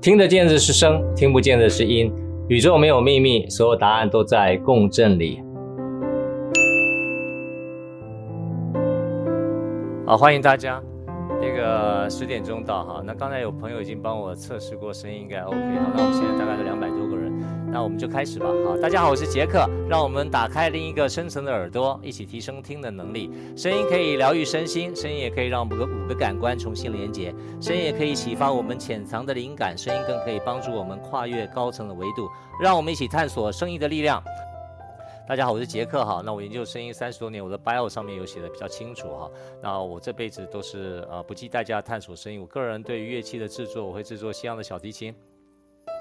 听得见的是声，听不见的是音。宇宙没有秘密，所有答案都在共振里。好，欢迎大家。那个十点钟到哈，那刚才有朋友已经帮我测试过声音，应该 OK。好，那我们现在大概是两百多个人，那我们就开始吧。好，大家好，我是杰克，让我们打开另一个深层的耳朵，一起提升听的能力。声音可以疗愈身心，声音也可以让我们的五个感官重新连接，声音也可以启发我们潜藏的灵感，声音更可以帮助我们跨越高层的维度。让我们一起探索声音的力量。大家好，我是杰克哈。那我研究声音三十多年，我的 bio 上面有写的比较清楚哈。那我这辈子都是呃不计代价探索声音。我个人对于乐器的制作，我会制作西洋的小提琴。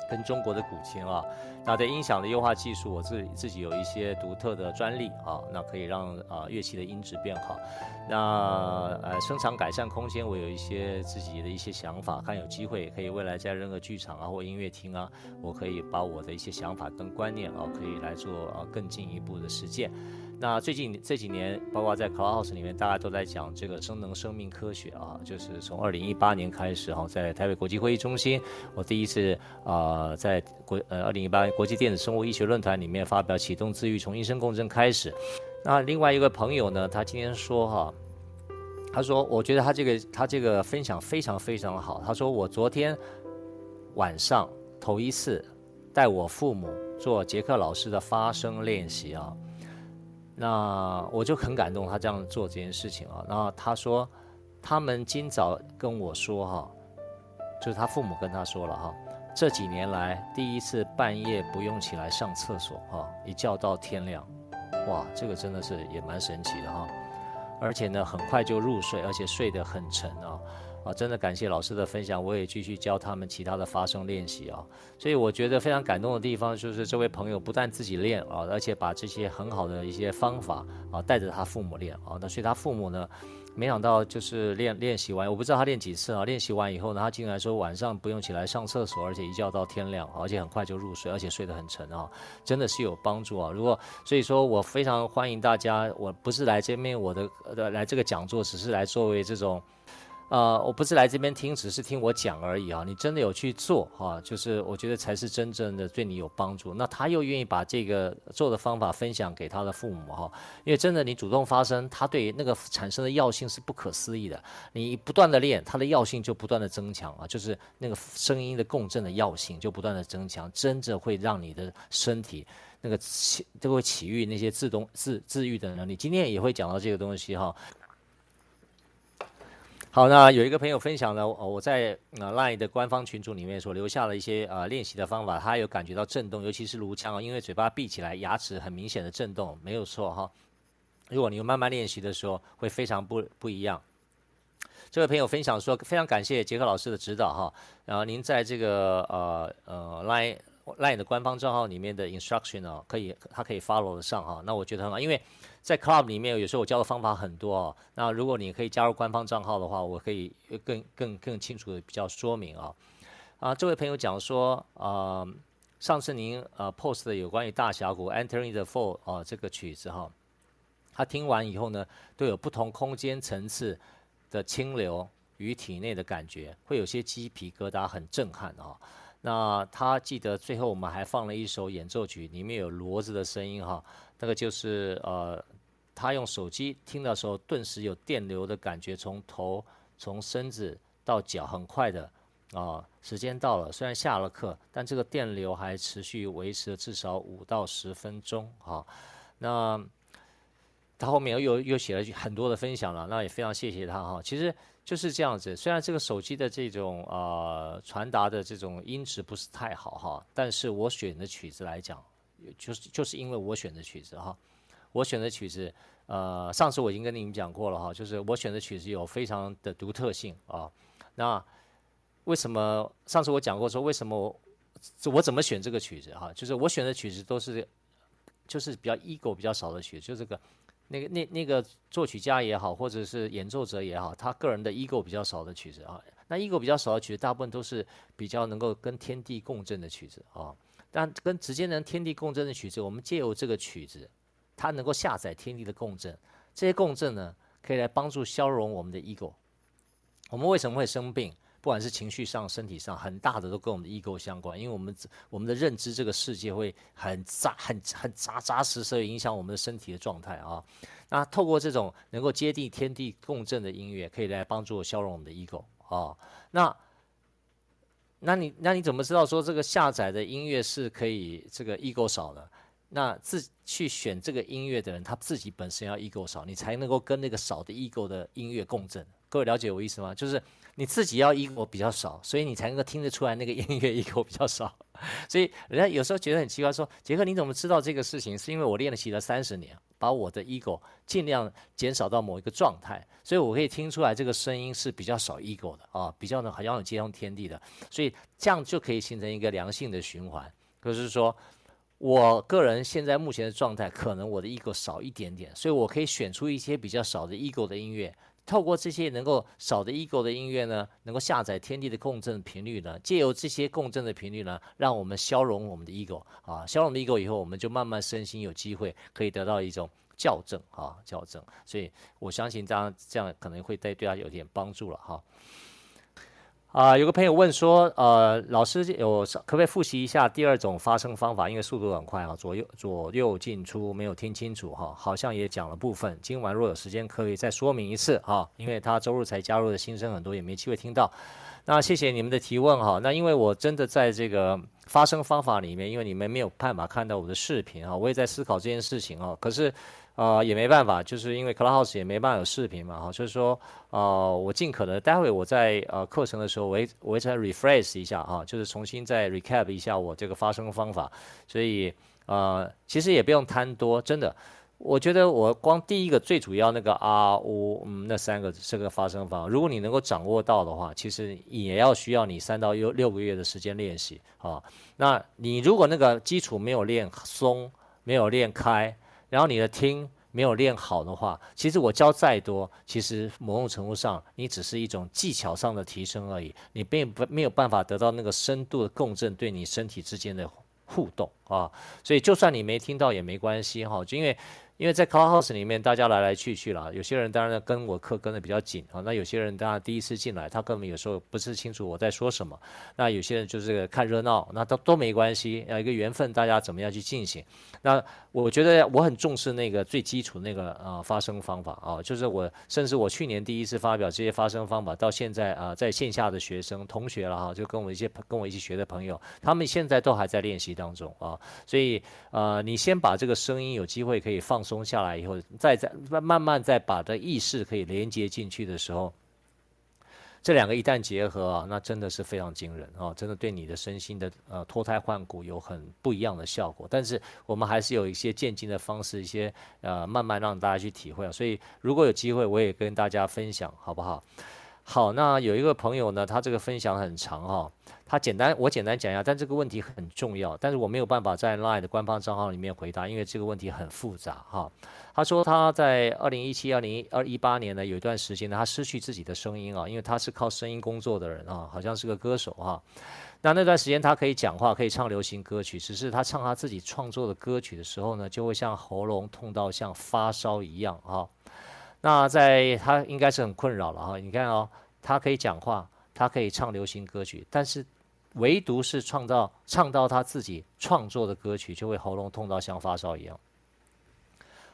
跟中国的古琴啊，那在音响的优化技术，我自自己有一些独特的专利啊，那可以让啊乐器的音质变好。那呃声场改善空间，我有一些自己的一些想法，看有机会可以未来在任何剧场啊或音乐厅啊，我可以把我的一些想法跟观念啊，可以来做啊更进一步的实践。那最近这几年，包括在 Clubhouse 里面，大家都在讲这个生能生命科学啊，就是从二零一八年开始哈，在台北国际会议中心，我第一次啊在国呃二零一八国际电子生物医学论坛里面发表启动自愈从音声共振开始。那另外一个朋友呢，他今天说哈，他说我觉得他这个他这个分享非常非常好。他说我昨天晚上头一次带我父母做杰克老师的发声练习啊。那我就很感动，他这样做这件事情啊。然后他说，他们今早跟我说哈，就是他父母跟他说了哈，这几年来第一次半夜不用起来上厕所哈，一觉到天亮，哇，这个真的是也蛮神奇的哈。而且呢，很快就入睡，而且睡得很沉啊。啊，真的感谢老师的分享，我也继续教他们其他的发声练习啊。所以我觉得非常感动的地方，就是这位朋友不但自己练啊，而且把这些很好的一些方法啊带着他父母练啊。那所以他父母呢，没想到就是练练习完，我不知道他练几次啊。练习完以后呢，他竟然说晚上不用起来上厕所，而且一觉到天亮，而且很快就入睡，而且睡得很沉啊，真的是有帮助啊。如果所以说我非常欢迎大家，我不是来这边我的呃来这个讲座，只是来作为这种。呃，我不是来这边听，只是听我讲而已啊。你真的有去做哈、就是我觉得才是真正的对你有帮助。那他又愿意把这个做的方法分享给他的父母哈、因为真的你主动发声，他对那个产生的药性是不可思议的。你不断的练，它的药性就不断的增强啊，就是那个声音的共振的药性就不断的增强，真的会让你的身体那个起都会起育那些自动自自愈的能力。今天也会讲到这个东西哈。好，那有一个朋友分享了，我在呃 LINE 的官方群组里面所留下了一些呃练习的方法，他有感觉到震动，尤其是颅腔啊，因为嘴巴闭起来，牙齿很明显的震动，没有错哈。如果你慢慢练习的时候，会非常不不一样。这位朋友分享说，非常感谢杰克老师的指导哈，然后您在这个呃呃 LINE LINE 的官方账号里面的 instruction 啊，可以他可以 follow 得上哈，那我觉得很好，因为。在 Club 里面，有时候我教的方法很多哦。那如果你可以加入官方账号的话，我可以更更更清楚的比较说明啊。啊，这位朋友讲说，啊，上次您呃 post 的有关于大峡谷 Entering the Fall 啊这个曲子哈，他听完以后呢，都有不同空间层次的清流与体内的感觉，会有些鸡皮疙瘩，很震撼啊。那他记得最后我们还放了一首演奏曲，里面有骡子的声音哈。那个就是呃，他用手机听的时候，顿时有电流的感觉，从头从身子到脚，很快的啊、时间到了，虽然下了课，但这个电流还持续维持了至少五到十分钟啊。那他后面又又又写了很多的分享了，那也非常谢谢他哈。其实就是这样子，虽然这个手机的这种呃传达的这种音质不是太好哈，但是我选的曲子来讲。就是就是因为我选的曲子哈，我选的曲子，呃，上次我已经跟你们讲过了哈，就是我选的曲子有非常的独特性啊。那为什么上次我讲过说为什么我我怎么选这个曲子哈？就是我选的曲子都是就是比较 ego 比较少的曲子，就这个那个那那个作曲家也好，或者是演奏者也好，他个人的 ego 比较少的曲子啊。那 ego 比较少的曲子，大部分都是比较能够跟天地共振的曲子啊。但跟直接能天地共振的曲子，我们借由这个曲子，它能够下载天地的共振。这些共振呢，可以来帮助消融我们的 ego。我们为什么会生病？不管是情绪上、身体上，很大的都跟我们的 ego 相关。因为我们我们的认知这个世界会很扎、很很扎扎实实的影响我们的身体的状态啊。那透过这种能够接地天地共振的音乐，可以来帮助我消融我们的 ego 啊。那那你那你怎么知道说这个下载的音乐是可以这个 ego 少的？那自去选这个音乐的人，他自己本身要 ego 少，你才能够跟那个少的 ego 的音乐共振。各位了解我意思吗？就是你自己要 ego 比较少，所以你才能够听得出来那个音乐 ego 比较少。所以人家有时候觉得很奇怪，说杰克你怎么知道这个事情？是因为我练了习了三十年，把我的 ego 尽量减少到某一个状态，所以我可以听出来这个声音是比较少 ego 的啊，比较呢好像有接通天地的，所以这样就可以形成一个良性的循环。就是说。我个人现在目前的状态，可能我的 ego 少一点点，所以我可以选出一些比较少的 ego 的音乐，透过这些能够少的 ego 的音乐呢，能够下载天地的共振频率呢，借由这些共振的频率呢，让我们消融我们的 ego 啊，消融的 ego 以后，我们就慢慢身心有机会可以得到一种校正啊，校正，所以我相信这样这样可能会对对他有点帮助了哈。啊、有个朋友问说，呃，老师有可不可以复习一下第二种发声方法？因为速度很快啊，左右左右进出没有听清楚哈，好像也讲了部分。今晚若有时间，可以再说明一次哈，因为他周日才加入的新生很多，也没机会听到。那谢谢你们的提问哈。那因为我真的在这个发声方法里面，因为你们没有办法看到我的视频啊，我也在思考这件事情啊。可是。啊、呃，也没办法，就是因为 Clubhouse 也没办法有视频嘛，哈，就是说，呃，我尽可能，待会我在呃课程的时候，我会我会再 rephrase 一下哈，就是重新再 recap 一下我这个发声方法，所以呃，其实也不用贪多，真的，我觉得我光第一个最主要那个啊呜嗯那三个这个发声方法，如果你能够掌握到的话，其实也要需要你三到六六个月的时间练习啊。那你如果那个基础没有练松，没有练开。然后你的听没有练好的话，其实我教再多，其实某种程度上你只是一种技巧上的提升而已，你并不没有办法得到那个深度的共振对你身体之间的互动啊。所以就算你没听到也没关系哈，就因为。因为在 Clubhouse 里面，大家来来去去了，有些人当然跟我课跟的比较紧啊，那有些人当然第一次进来，他根本有时候不是清楚我在说什么，那有些人就是看热闹，那都都没关系，要一个缘分，大家怎么样去进行？那我觉得我很重视那个最基础那个啊发声方法啊，就是我甚至我去年第一次发表这些发声方法，到现在啊在线下的学生同学了哈，就跟我一些跟我一起学的朋友，他们现在都还在练习当中啊，所以呃你先把这个声音有机会可以放。松下来以后，再再慢慢再把这意识可以连接进去的时候，这两个一旦结合啊，那真的是非常惊人啊！真的对你的身心的呃脱胎换骨有很不一样的效果。但是我们还是有一些渐进的方式，一些呃慢慢让大家去体会啊。所以如果有机会，我也跟大家分享，好不好？好，那有一个朋友呢，他这个分享很长哈，他简单我简单讲一下，但这个问题很重要，但是我没有办法在 LINE 的官方账号里面回答，因为这个问题很复杂哈。他说他在二零一七、二零二一八年呢，有一段时间呢，他失去自己的声音啊，因为他是靠声音工作的人啊，好像是个歌手哈。那那段时间他可以讲话，可以唱流行歌曲，只是他唱他自己创作的歌曲的时候呢，就会像喉咙痛到像发烧一样哈。那在他应该是很困扰了哈，你看哦，他可以讲话，他可以唱流行歌曲，但是唯独是创造唱到他自己创作的歌曲，就会喉咙痛到像发烧一样。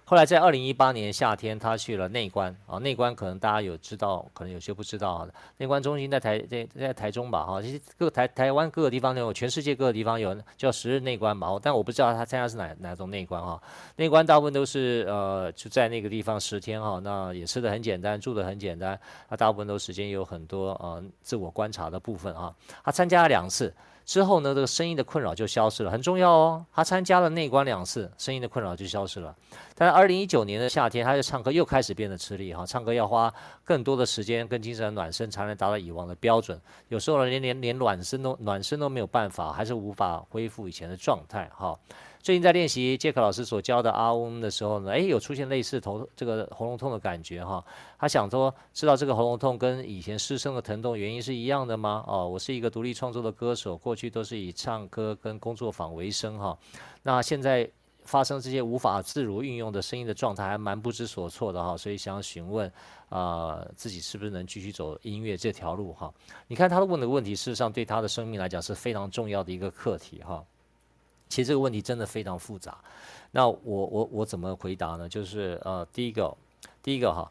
后来在二零一八年夏天，他去了内观啊，内观可能大家有知道，可能有些不知道啊。内观中心在台在在台中吧，哈，其实各台台湾各个地方都有，全世界各个地方有叫十日内观嘛，但我不知道他参加是哪哪种内观哈。内观大部分都是呃就在那个地方十天哈，那也吃的很简单，住的很简单，他大部分都时间有很多呃自我观察的部分啊。他参加了两次。之后呢，这个声音的困扰就消失了，很重要哦。他参加了内观两次，声音的困扰就消失了。但是二零一九年的夏天，他的唱歌又开始变得吃力哈，唱歌要花更多的时间跟精神的暖身，才能达到以往的标准。有时候连连连暖身都暖身都没有办法，还是无法恢复以前的状态哈。最近在练习杰克老师所教的阿翁的时候呢，诶，有出现类似头这个喉咙痛的感觉哈。他想说，知道这个喉咙痛跟以前失声的疼痛原因是一样的吗？哦，我是一个独立创作的歌手，过去都是以唱歌跟工作坊为生哈。那现在发生这些无法自如运用的声音的状态，还蛮不知所措的哈，所以想询问啊、自己是不是能继续走音乐这条路哈？你看他问的问题，事实上对他的生命来讲是非常重要的一个课题哈。其实这个问题真的非常复杂，那我我我怎么回答呢？就是呃，第一个，第一个哈。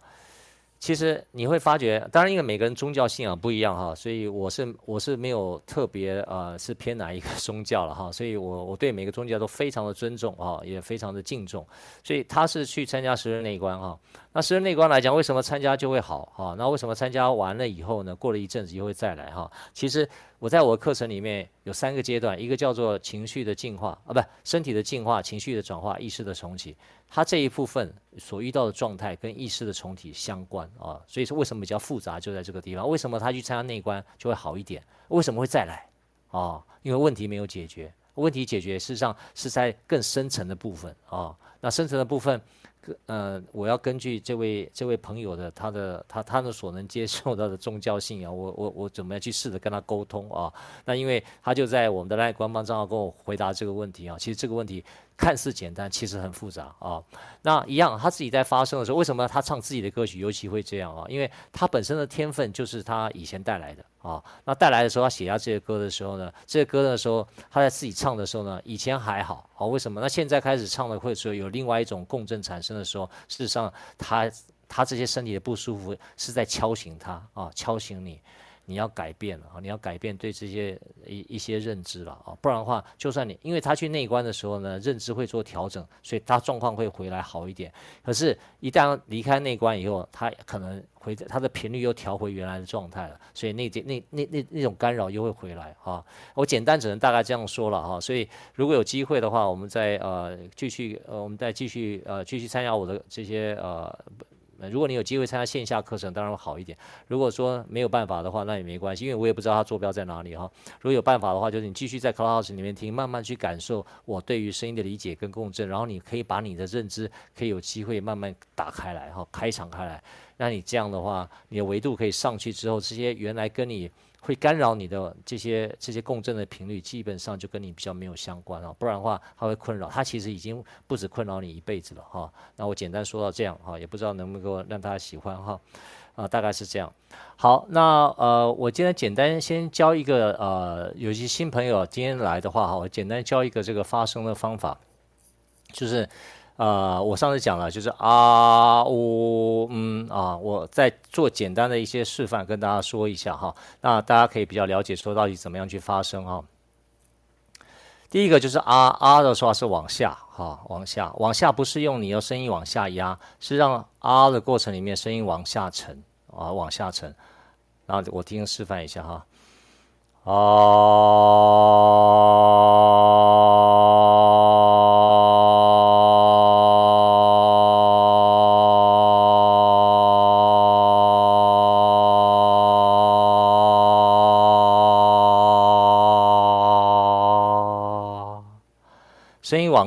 其实你会发觉，当然因为每个人宗教信仰不一样哈，所以我是我是没有特别呃是偏哪一个 宗教了哈，所以我我对每个宗教都非常的尊重啊，也非常的敬重。所以他是去参加十日内观哈，那十日内观来讲，为什么参加就会好哈？那为什么参加完了以后呢？过了一阵子又会再来哈？其实。我在我的课程里面有三个阶段，一个叫做情绪的进化啊，不，身体的进化、情绪的转化、意识的重启。它这一部分所遇到的状态跟意识的重启相关啊，所以说为什么比较复杂就在这个地方？为什么他去参加内观就会好一点？为什么会再来啊？因为问题没有解决，问题解决事实上是在更深层的部分啊。那深层的部分。呃，我要根据这位这位朋友的他的他他的所能接受到的宗教信仰，我我我怎么样去试着跟他沟通啊？那因为他就在我们的那官方账号跟我回答这个问题啊。其实这个问题看似简单，其实很复杂啊。那一样，他自己在发声的时候，为什么他唱自己的歌曲尤其会这样啊？因为他本身的天分就是他以前带来的。啊，那带来的时候，他写下这些歌的时候呢，这些歌的时候，他在自己唱的时候呢，以前还好，啊，为什么？那现在开始唱的会说有另外一种共振产生的时候，事实上他他这些身体的不舒服是在敲醒他啊，敲醒你。你要改变了啊！你要改变对这些一一些认知了啊！不然的话，就算你因为他去内观的时候呢，认知会做调整，所以他状况会回来好一点。可是，一旦离开内观以后，他可能回他的频率又调回原来的状态了，所以那那那那那种干扰又会回来啊！我简单只能大概这样说了哈。所以，如果有机会的话，我们再呃继续呃我们再继续呃继续参加我的这些呃。如果你有机会参加线下课程，当然会好一点。如果说没有办法的话，那也没关系，因为我也不知道它坐标在哪里哈。如果有办法的话，就是你继续在 Clubhouse 里面听，慢慢去感受我对于声音的理解跟共振，然后你可以把你的认知可以有机会慢慢打开来哈，开敞开来。那你这样的话，你的维度可以上去之后，这些原来跟你。会干扰你的这些这些共振的频率，基本上就跟你比较没有相关啊，不然的话，它会困扰。它其实已经不止困扰你一辈子了哈。那我简单说到这样哈，也不知道能不能够让大家喜欢哈。啊，大概是这样。好，那呃，我今天简单先教一个呃，有些新朋友今天来的话哈，我简单教一个这个发声的方法，就是。呃，我上次讲了，就是啊呜嗯啊，我再做简单的一些示范，跟大家说一下哈。那大家可以比较了解说到底怎么样去发声哈。第一个就是啊啊的说话是往下哈，往下往下不是用你的声音往下压，是让啊的过程里面声音往下沉啊，往下沉。然后我听示范一下哈，啊。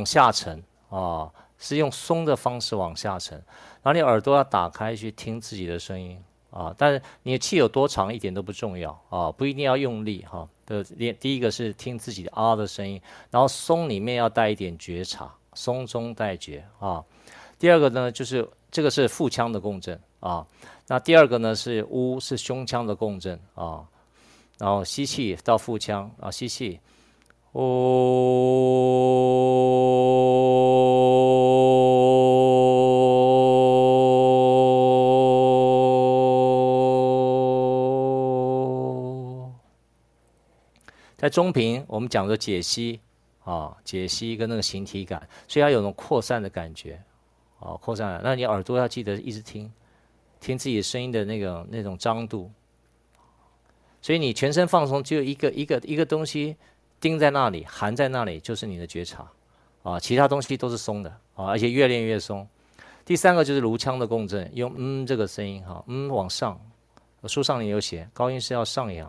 下沉啊，是用松的方式往下沉，然后你耳朵要打开去听自己的声音啊。但是你的气有多长一点都不重要啊，不一定要用力哈。的、啊，第一个是听自己的啊的声音，然后松里面要带一点觉察，松中带觉啊。第二个呢，就是这个是腹腔的共振啊。那第二个呢是呜，是胸腔的共振啊。然后吸气到腹腔啊，吸气。哦，在中频，我们讲的解析啊，解析跟那个形体感，所以要有种扩散的感觉啊，扩散。那你耳朵要记得一直听，听自己声音的那个那种张度。所以你全身放松，只有一个一个一个东西。钉在那里，含在那里，就是你的觉察，啊，其他东西都是松的，啊，而且越练越松。第三个就是颅腔的共振，用嗯这个声音，哈，嗯往上，书上也有写，高音是要上扬，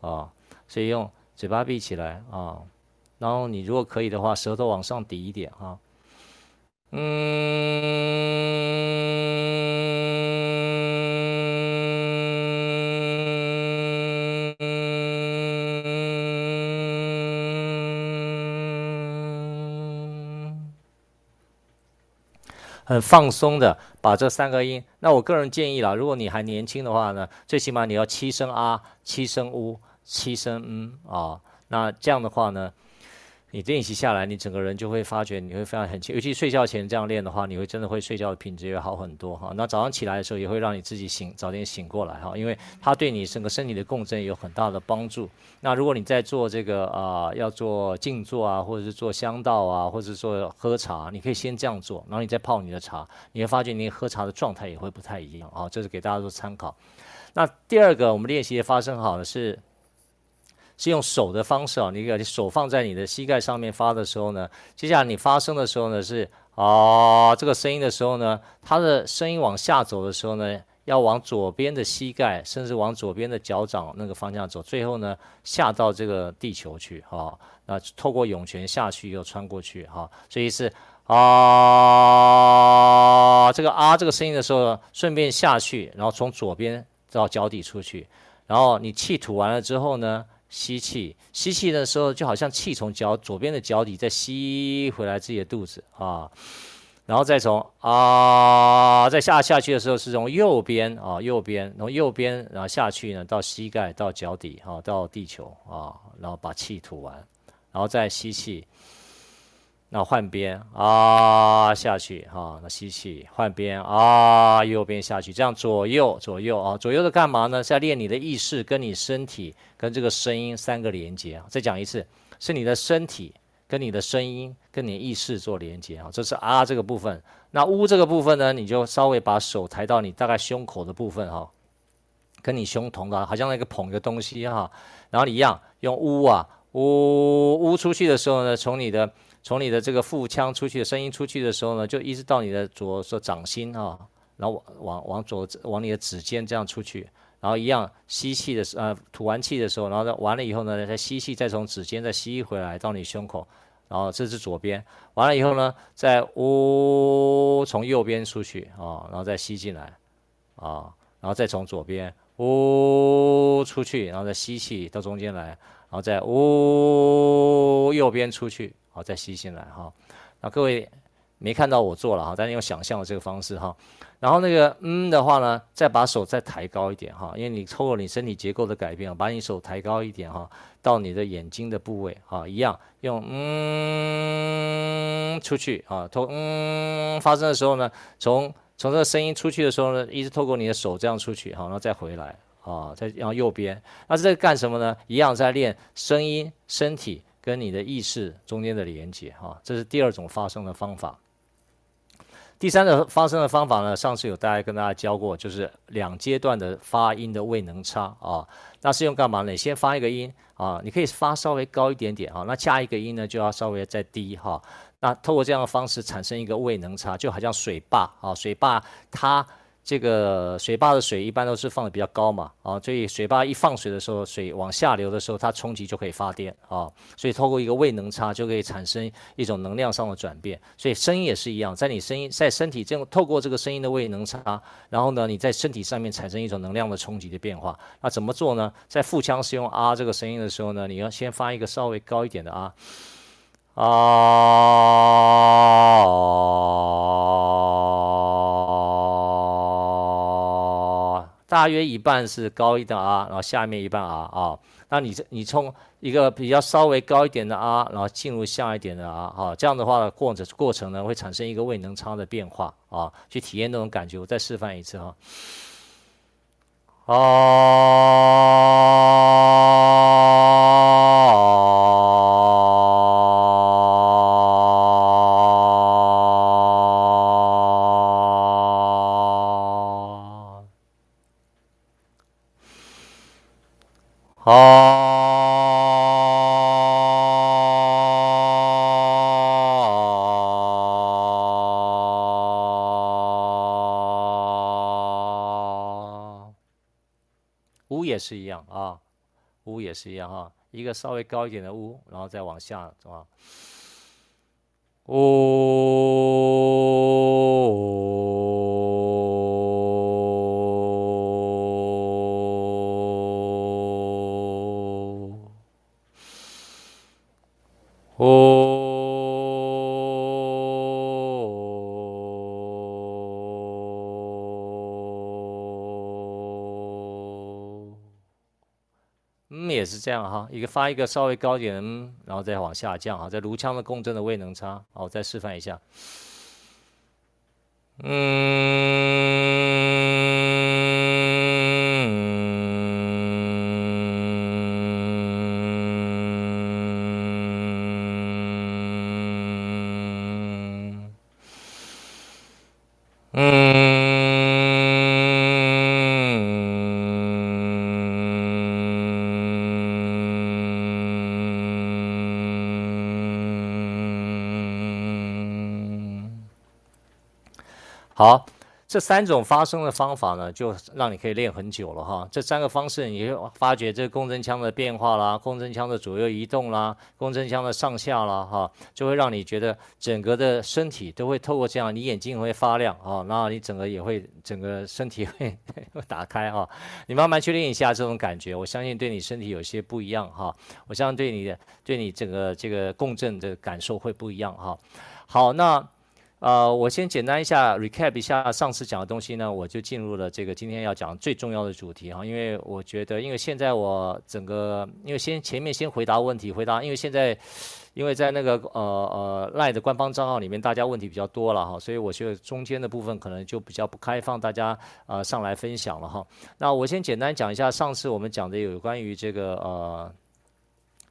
啊，所以用嘴巴闭起来，啊，然后你如果可以的话，舌头往上抵一点，哈，嗯。很放松的把这三个音。那我个人建议啦，如果你还年轻的话呢，最起码你要七声啊，七声呜，七声嗯啊。那这样的话呢，你练习下来，你整个人就会发觉你会非常很轻，尤其睡觉前这样练的话，你会真的会睡觉的品质也好很多哈。那早上起来的时候也会让你自己醒，早点醒过来哈，因为它对你整个身体的共振有很大的帮助。那如果你在做这个啊、要做静坐啊，或者是做香道啊，或者是做喝茶，你可以先这样做，然后你再泡你的茶，你会发觉你喝茶的状态也会不太一样啊。这是给大家做参考。那第二个我们练习的发生好的是。是用手的方式啊，你你手放在你的膝盖上面发的时候呢，接下来你发声的时候呢是啊，这个声音的时候呢，它的声音往下走的时候呢，要往左边的膝盖，甚至往左边的脚掌那个方向走，最后呢下到这个地球去哈，那透过涌泉下去又穿过去哈，所以是啊，这个啊这个声音的时候，顺便下去，然后从左边到脚底出去，然后你气吐完了之后呢。吸气，吸气的时候就好像气从脚左边的脚底再吸回来自己的肚子啊，然后再从啊再下下去的时候是从右边啊右边，从右边然后下去呢到膝盖到脚底啊到地球啊，然后把气吐完，然后再吸气。那换边啊下去哈，那吸气换边啊右边下去，这样左右左右啊左右的干嘛呢？是要练你的意识跟你身体跟这个声音三个连接啊。再讲一次，是你的身体跟你的声音跟你意识做连接啊。这是啊这个部分。那呜这个部分呢，你就稍微把手抬到你大概胸口的部分哈，跟你胸同的，好像那个捧一个东西哈。然后你一样用呜啊呜呜出去的时候呢，从你的。从你的这个腹腔出去的声音出去的时候呢，就一直到你的左手掌心啊，然后往往往左往你的指尖这样出去，然后一样吸气的时，呃，吐完气的时候，然后再完了以后呢，再吸气，再从指尖再吸回来到你胸口，然后这是左边，完了以后呢，再呜从右边出去啊，然后再吸进来啊，然后再从左边呜出去，然后再吸气到中间来，然后再呜右边出去。好，再吸进来哈。那各位没看到我做了哈，但是用想象的这个方式哈。然后那个嗯的话呢，再把手再抬高一点哈，因为你透过你身体结构的改变，把你手抬高一点哈，到你的眼睛的部位哈，一样用嗯出去啊，透嗯发声的时候呢，从从这个声音出去的时候呢，一直透过你的手这样出去哈，然后再回来啊，再然后右边，那这个干什么呢？一样在练声音、身体。跟你的意识中间的连接，哈，这是第二种发声的方法。第三个发声的方法呢，上次有大家跟大家教过，就是两阶段的发音的位能差啊。那是用干嘛呢？你先发一个音啊，你可以发稍微高一点点啊，那下一个音呢就要稍微再低哈。那透过这样的方式产生一个位能差，就好像水坝啊，水坝它。这个水坝的水一般都是放的比较高嘛，啊，所以水坝一放水的时候，水往下流的时候，它冲击就可以发电啊，所以透过一个位能差就可以产生一种能量上的转变。所以声音也是一样，在你声音在身体这样透过这个声音的位能差，然后呢，你在身体上面产生一种能量的冲击的变化。那怎么做呢？在腹腔使用啊这个声音的时候呢，你要先发一个稍微高一点的啊啊。大约一半是高一的 R，，然后下面一半啊啊，那你你从一个比较稍微高一点的 R，，然后进入下一点的 R 啊，这样的话的过程过程呢会产生一个位能差的变化啊，去体验那种感觉。我再示范一次哈，啊。是一样啊，呜也是一样哈，一个稍微高一点的屋，然后再往下走啊，也是这样哈，一个发一个稍微高一点，然后再往下降哈，在颅腔的共振的位能差，好，我再示范一下，嗯。这三种发声的方法呢，就让你可以练很久了哈。这三个方式，你会发觉这共振腔的变化啦，共振腔的左右移动啦，共振腔的上下啦，哈，就会让你觉得整个的身体都会透过这样，你眼睛会发亮啊，然后你整个也会整个身体会 打开哈。你慢慢去练一下这种感觉，我相信对你身体有些不一样哈。我相信对你的对你整个这个共振的感受会不一样哈。好，那。呃，我先简单一下 recap 一下上次讲的东西呢，我就进入了这个今天要讲最重要的主题哈，因为我觉得，因为现在我整个，因为先前面先回答问题，回答，因为现在，因为在那个呃呃 LINE 的官方账号里面，大家问题比较多了哈，所以我觉得中间的部分可能就比较不开放，大家呃上来分享了哈。那我先简单讲一下上次我们讲的有关于这个呃。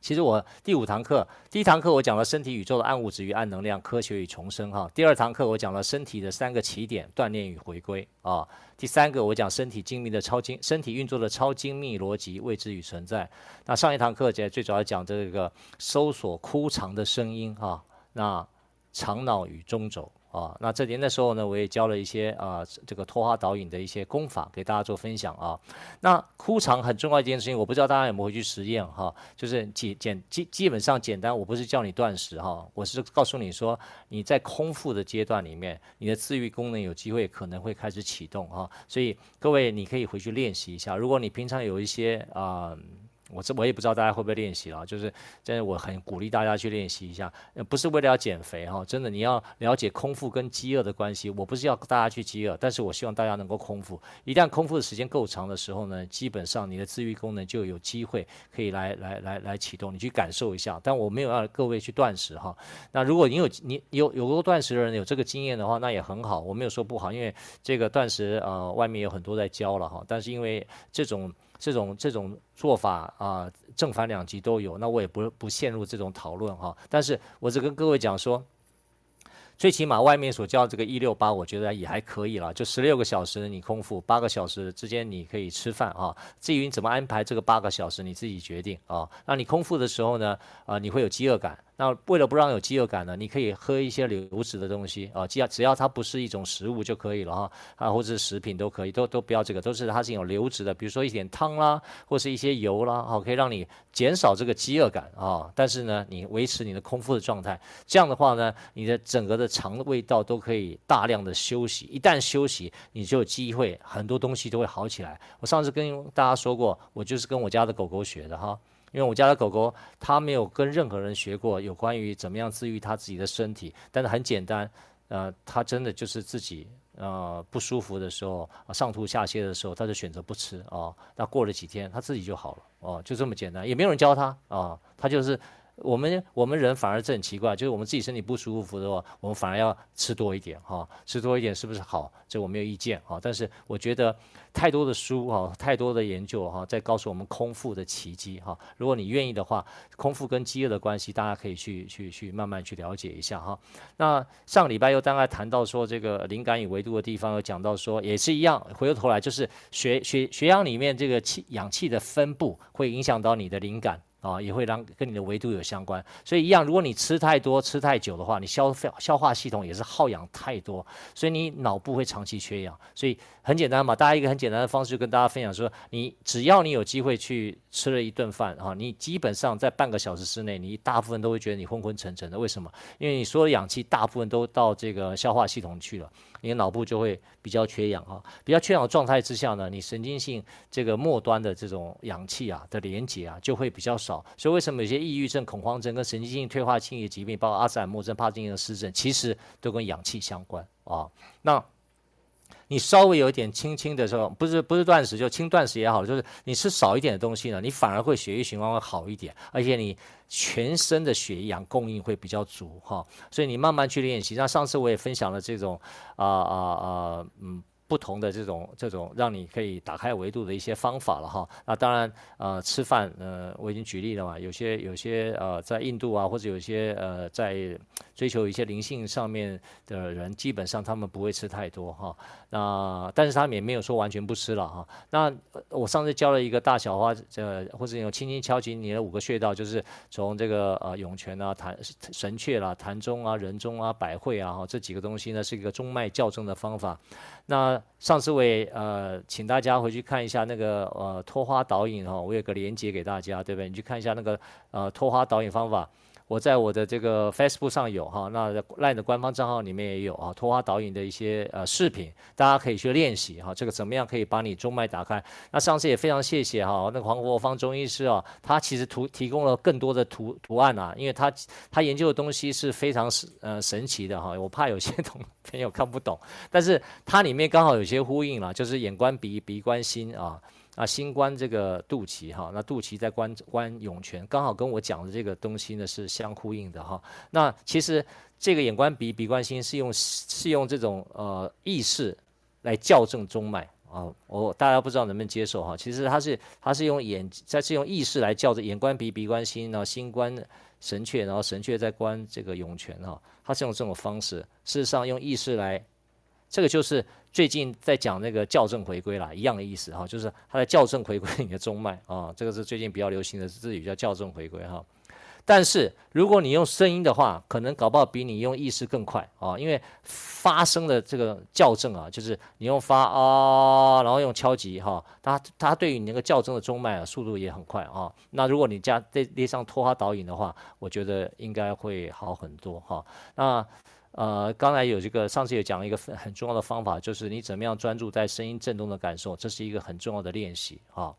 其实我第五堂课，第一堂课我讲了身体宇宙的暗物质与暗能量，科学与重生哈。第二堂课我讲了身体的三个起点，锻炼与回归啊。第三个我讲身体精密的超精，身体运作的超精密逻辑，未知与存在。那上一堂课讲最主要讲这个搜索枯肠的声音哈。那长脑与中轴。啊，那这年的时候呢，我也教了一些啊，这个脱花导引的一些功法给大家做分享啊。那枯肠很重要一件事情，我不知道大家有没有去实验哈、就是简简基基本上简单，我不是叫你断食哈、我是告诉你说你在空腹的阶段里面，你的自愈功能有机会可能会开始启动哈、所以各位你可以回去练习一下，如果你平常有一些啊。我这我也不知道大家会不会练习了，就是真的我很鼓励大家去练习一下，不是为了要减肥哈，真的你要了解空腹跟饥饿的关系。我不是要大家去饥饿，但是我希望大家能够空腹。一旦空腹的时间够长的时候呢，基本上你的自愈功能就有机会可以来来来来启动，你去感受一下。但我没有让各位去断食哈。那如果你有你有有过断食的人有这个经验的话，那也很好，我没有说不好，因为这个断食呃外面有很多在教了哈。但是因为这种。这种这种做法啊，正反两极都有，那我也不不陷入这种讨论哈。但是我只跟各位讲说，最起码外面所教这个一六八，我觉得也还可以了。就十六个小时你空腹，八个小时之间你可以吃饭啊。至于你怎么安排这个八个小时，你自己决定啊。那你空腹的时候呢，啊，你会有饥饿感。那为了不让有饥饿感呢，你可以喝一些流质的东西啊，只要只要它不是一种食物就可以了哈，啊或者是食品都可以，都都不要这个，都是它是有流质的，比如说一点汤啦，或是一些油啦，好，可以让你减少这个饥饿感啊。但是呢，你维持你的空腹的状态，这样的话呢，你的整个的肠的味道都可以大量的休息，一旦休息，你就有机会很多东西都会好起来。我上次跟大家说过，我就是跟我家的狗狗学的哈。因为我家的狗狗，它没有跟任何人学过有关于怎么样治愈它自己的身体，但是很简单，呃，它真的就是自己呃不舒服的时候，上吐下泻的时候，它就选择不吃啊、哦。那过了几天，它自己就好了哦，就这么简单，也没有人教它啊、它就是。我们我们人反而这很奇怪，就是我们自己身体不舒服的话，我们反而要吃多一点哈，吃多一点是不是好？这我没有意见哈，但是我觉得太多的书哈，太多的研究哈，在告诉我们空腹的奇迹哈。如果你愿意的话，空腹跟饥饿的关系，大家可以去去去慢慢去了解一下哈。那上礼拜又大概谈到说这个灵感与维度的地方，有讲到说也是一样，回过头来就是血血血氧里面这个气氧气的分布会影响到你的灵感。啊，也会让跟你的维度有相关，所以一样，如果你吃太多、吃太久的话，你消费消化系统也是耗氧太多，所以你脑部会长期缺氧。所以很简单嘛，大家一个很简单的方式就跟大家分享说，你只要你有机会去吃了一顿饭啊，你基本上在半个小时之内，你大部分都会觉得你昏昏沉沉的。为什么？因为你所有氧气大部分都到这个消化系统去了。你的脑部就会比较缺氧啊，比较缺氧的状态之下呢，你神经性这个末端的这种氧气啊的连接啊就会比较少，所以为什么有些抑郁症、恐慌症跟神经性退化性的疾病，包括阿兹海默症、帕金森氏症，其实都跟氧气相关啊。那你稍微有一点轻轻的时候，不是不是断食，就轻断食也好，就是你吃少一点的东西呢，你反而会血液循环会好一点，而且你全身的血氧供应会比较足哈。所以你慢慢去练习。那上次我也分享了这种啊啊啊嗯。不同的这种这种让你可以打开维度的一些方法了哈，那当然呃吃饭呃我已经举例了嘛，有些有些呃在印度啊或者有些呃在追求一些灵性上面的人，基本上他们不会吃太多哈，那但是他们也没有说完全不吃了哈。那我上次教了一个大小花呃或者有轻轻敲击你的五个穴道，就是从这个呃涌泉啊膻神阙啦膻中啊人中啊百会啊哈这几个东西呢是一个中脉校正的方法。那上次我也呃，请大家回去看一下那个呃托花导引哈，我有个连接给大家，对不对？你去看一下那个呃托花导引方法。我在我的这个 Facebook 上有哈，那 LINE 的官方账号里面也有啊，托花导引的一些呃视频，大家可以去练习哈。这个怎么样可以把你中脉打开？那上次也非常谢谢哈，那个黄国芳中医师啊，他其实图提供了更多的图图案啊，因为他他研究的东西是非常呃神奇的哈，我怕有些同朋友看不懂，但是它里面刚好有些呼应了，就是眼观鼻，鼻观心啊。啊，心观这个肚脐哈，那肚脐在观观涌泉，刚好跟我讲的这个东西呢是相呼应的哈。那其实这个眼观鼻，鼻观心是用是用这种呃意识来校正中脉啊。我大家不知道能不能接受哈？其实它是它是用眼，它是用意识来校正眼观鼻，鼻观心，然后心观神阙，然后神阙在观这个涌泉哈。它是用这种方式，事实上用意识来。这个就是最近在讲那个校正回归啦，一样的意思哈，就是它在校正回归你的中脉啊，这个是最近比较流行的日语叫校正回归哈。但是如果你用声音的话，可能搞不好比你用意识更快啊，因为发声的这个校正啊，就是你用发啊，然后用敲击哈，它它对于你那个校正的中脉啊，速度也很快啊。那如果你加再列上托花导引的话，我觉得应该会好很多哈。那。呃，刚才有这个，上次也讲了一个很重要的方法，就是你怎么样专注在声音震动的感受，这是一个很重要的练习啊。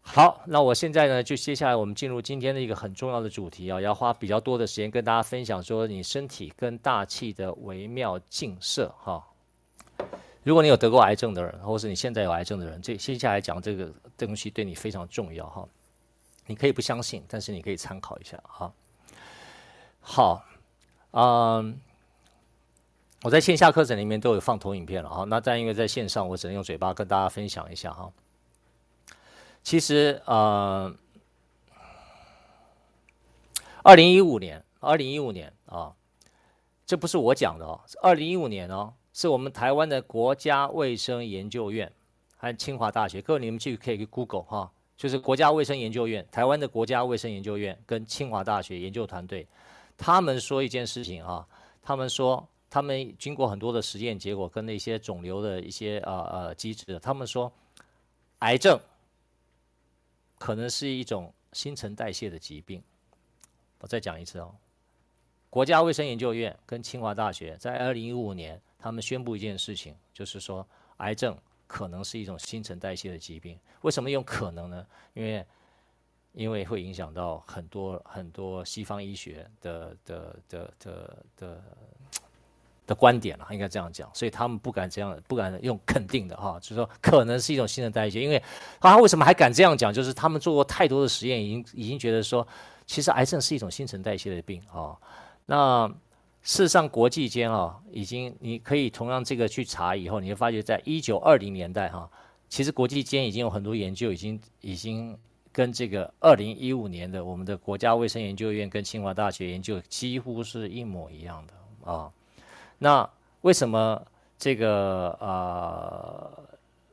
好，那我现在呢，就接下来我们进入今天的一个很重要的主题啊，要花比较多的时间跟大家分享说你身体跟大气的微妙镜射哈。如果你有得过癌症的人，或是你现在有癌症的人，这接下来讲这个东西对你非常重要哈。你可以不相信，但是你可以参考一下哈。好。嗯，我在线下课程里面都有放投影片了哈，那但因为在线上，我只能用嘴巴跟大家分享一下哈。其实，呃，二零一五年，二零一五年啊，这不是我讲的哦，二零一五年哦，是我们台湾的国家卫生研究院和清华大学，各位你们去可以去 Google 哈，就是国家卫生研究院，台湾的国家卫生研究院跟清华大学研究团队。他们说一件事情啊，他们说他们经过很多的实验结果跟那些肿瘤的一些呃呃机制，他们说癌症可能是一种新陈代谢的疾病。我再讲一次哦，国家卫生研究院跟清华大学在二零一五年，他们宣布一件事情，就是说癌症可能是一种新陈代谢的疾病。为什么用可能呢？因为因为会影响到很多很多西方医学的的的的的的观点了，应该这样讲，所以他们不敢这样，不敢用肯定的哈，就是说可能是一种新陈代谢。因为他为什么还敢这样讲？就是他们做过太多的实验，已经已经觉得说，其实癌症是一种新陈代谢的病啊。那事实上，国际间啊，已经你可以同样这个去查以后，你会发觉，在一九二零年代哈，其实国际间已经有很多研究，已经已经。跟这个二零一五年的我们的国家卫生研究院跟清华大学研究几乎是一模一样的啊。那为什么这个呃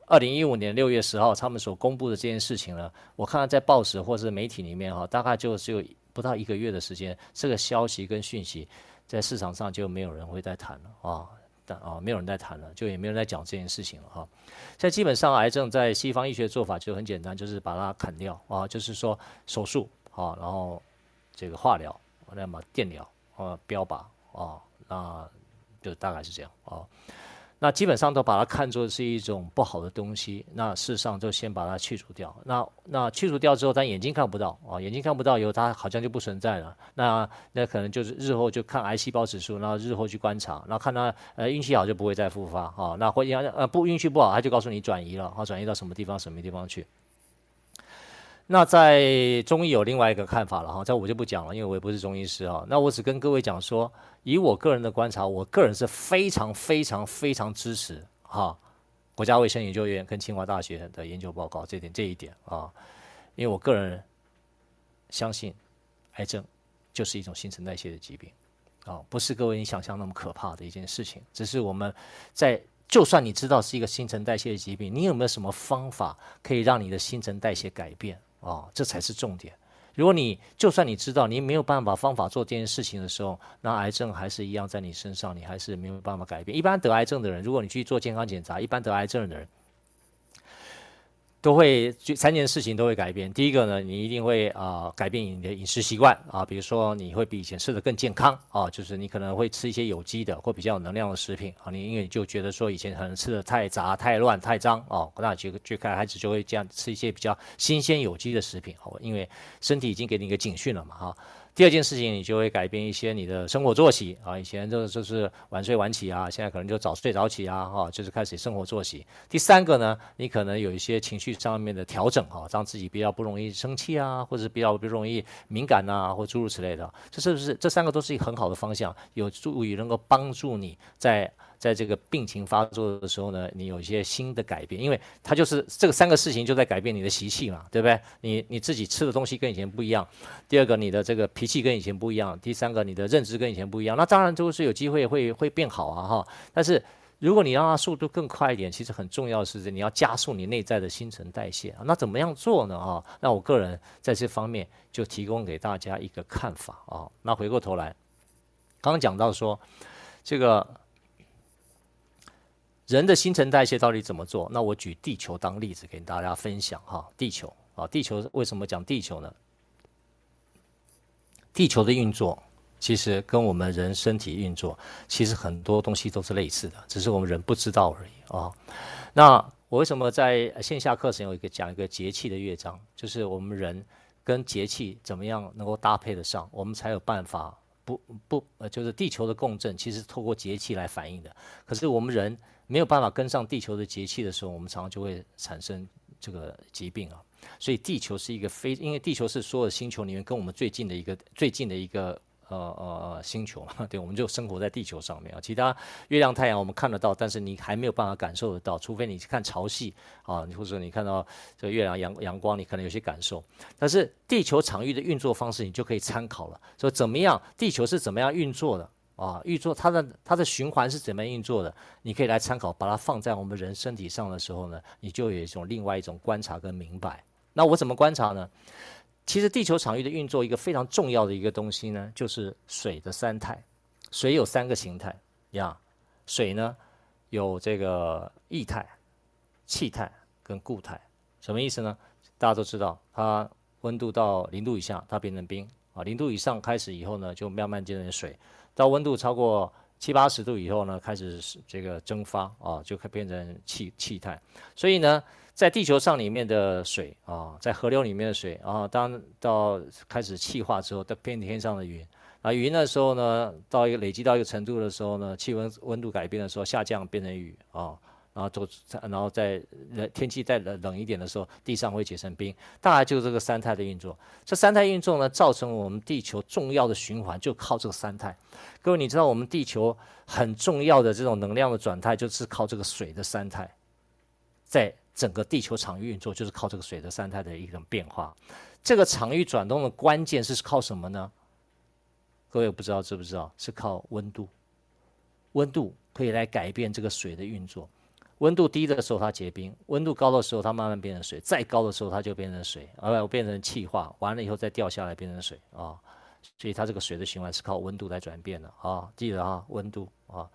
二零一五年六月十号他们所公布的这件事情呢？我看到在报纸或者媒体里面哈，大概就只有不到一个月的时间，这个消息跟讯息在市场上就没有人会再谈了啊。但啊，没有人在谈了，就也没有人在讲这件事情了哈。现在基本上癌症在西方医学做法就很简单，就是把它砍掉啊，就是说手术啊，然后这个化疗，那么电疗啊，标靶啊，那就大概是这样啊。那基本上都把它看作是一种不好的东西，那事实上就先把它去除掉。那那去除掉之后，但眼睛看不到啊，眼睛看不到以后，它好像就不存在了。那那可能就是日后就看癌细胞指数，然后日后去观察，然后看它呃运气好就不会再复发啊。那或者呃不运气不好，它就告诉你转移了，啊转移到什么地方什么地方去。那在中医有另外一个看法了哈，这我就不讲了，因为我也不是中医师啊。那我只跟各位讲说，以我个人的观察，我个人是非常非常非常支持哈国家卫生研究院跟清华大学的研究报告这点这一点啊，因为我个人相信，癌症就是一种新陈代谢的疾病啊，不是各位你想象那么可怕的一件事情，只是我们在。就算你知道是一个新陈代谢的疾病，你有没有什么方法可以让你的新陈代谢改变、哦？这才是重点。如果你就算你知道你没有办法方法做这件事情的时候，那癌症还是一样在你身上，你还是没有办法改变。一般得癌症的人，如果你去做健康检查，一般得癌症的人。都会这三件事情都会改变。第一个呢，你一定会啊、改变你的饮食习惯啊，比如说你会比以前吃的更健康啊，就是你可能会吃一些有机的或比较有能量的食品啊。你因为就觉得说以前可能吃的太杂、太乱、太脏哦，那就就开孩子就会这样吃一些比较新鲜有机的食品啊，因为身体已经给你一个警讯了嘛哈。第二件事情，你就会改变一些你的生活作息啊，以前就就是晚睡晚起啊，现在可能就早睡早起啊，哈，就是开始生活作息。第三个呢，你可能有一些情绪上面的调整哈，让自己比较不容易生气啊，或者比较不容易敏感呐，或诸如此类的。这是不是这三个都是一个很好的方向，有助于能够帮助你在。在这个病情发作的时候呢，你有一些新的改变，因为它就是这个三个事情就在改变你的习气嘛，对不对？你你自己吃的东西跟以前不一样，第二个你的这个脾气跟以前不一样，第三个你的认知跟以前不一样，那当然都是有机会会会变好啊哈。但是如果你让它速度更快一点，其实很重要的是你要加速你内在的新陈代谢。那怎么样做呢啊？那我个人在这方面就提供给大家一个看法啊。那回过头来，刚刚讲到说这个。人的新陈代谢到底怎么做？那我举地球当例子给大家分享哈。地球啊，地球为什么讲地球呢？地球的运作其实跟我们人身体运作其实很多东西都是类似的，只是我们人不知道而已啊。那我为什么在线下课程有一个讲一个节气的乐章？就是我们人跟节气怎么样能够搭配得上，我们才有办法不不呃，就是地球的共振其实透过节气来反映的。可是我们人。没有办法跟上地球的节气的时候，我们常常就会产生这个疾病啊。所以地球是一个非，因为地球是所有星球里面跟我们最近的一个最近的一个呃呃星球嘛，对，我们就生活在地球上面啊。其他月亮、太阳我们看得到，但是你还没有办法感受得到，除非你去看潮汐啊，或者说你看到这个月亮阳阳光，你可能有些感受。但是地球场域的运作方式，你就可以参考了，说怎么样，地球是怎么样运作的。啊，运作它的它的循环是怎么样运作的？你可以来参考，把它放在我们人身体上的时候呢，你就有一种另外一种观察跟明白。那我怎么观察呢？其实地球场域的运作一个非常重要的一个东西呢，就是水的三态。水有三个形态呀，水呢有这个液态、气态跟固态。什么意思呢？大家都知道，它温度到零度以下，它变成冰啊；零度以上开始以后呢，就慢慢变成水。到温度超过七八十度以后呢，开始这个蒸发啊，就可变成气气态。所以呢，在地球上里面的水啊，在河流里面的水啊，当到开始气化之后，它变天上的云啊。云的时候呢，到一个累积到一个程度的时候呢，气温温度改变的时候下降，变成雨啊。然后都，然后在天气再冷冷一点的时候，地上会结成冰，大概就是这个三态的运作。这三态运作呢，造成我们地球重要的循环就靠这个三态。各位，你知道我们地球很重要的这种能量的转态，就是靠这个水的三态，在整个地球场域运作，就是靠这个水的三态的一种变化。这个场域转动的关键是靠什么呢？各位不知道知不知道？是靠温度，温度可以来改变这个水的运作。温度低的时候它结冰，温度高的时候它慢慢变成水，再高的时候它就变成水，而变成气化，完了以后再掉下来变成水啊。所以它这个水的循环是靠温度来转变的啊。记得啊，温度啊。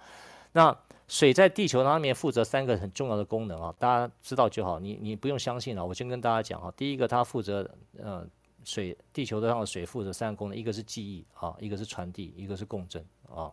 那水在地球上面负责三个很重要的功能啊，大家知道就好。你你不用相信了，我先跟大家讲啊。第一个，它负责呃水，地球上的水负责三个功能，一个是记忆啊，一个是传递，一个是共振啊。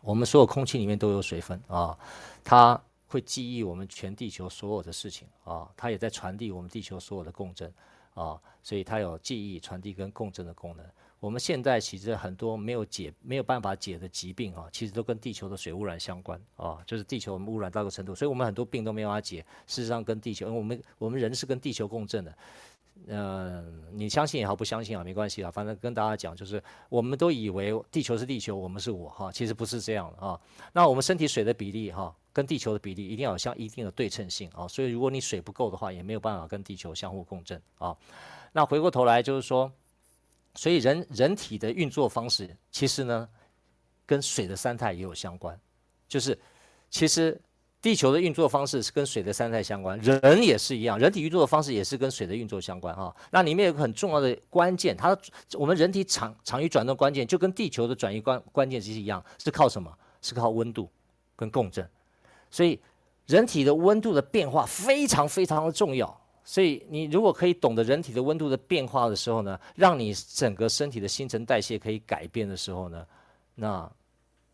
我们所有空气里面都有水分啊，它会记忆我们全地球所有的事情啊，它也在传递我们地球所有的共振啊，所以它有记忆、传递跟共振的功能。我们现在其实很多没有解、没有办法解的疾病啊，其实都跟地球的水污染相关啊，就是地球我们污染到个程度，所以我们很多病都没有法解。事实上，跟地球，我们我们人是跟地球共振的。嗯、呃，你相信也好，不相信啊，没关系啊，反正跟大家讲，就是我们都以为地球是地球，我们是我哈，其实不是这样的啊。那我们身体水的比例哈，跟地球的比例一定要有相一定的对称性啊。所以如果你水不够的话，也没有办法跟地球相互共振啊。那回过头来就是说。所以人人体的运作方式，其实呢，跟水的三态也有相关。就是，其实地球的运作方式是跟水的三态相关，人也是一样，人体运作的方式也是跟水的运作相关哈。那里面有个很重要的关键，它我们人体场场域转动关键就跟地球的转移关关键其实一样，是靠什么？是靠温度跟共振。所以人体的温度的变化非常非常的重要。所以你如果可以懂得人体的温度的变化的时候呢，让你整个身体的新陈代谢可以改变的时候呢，那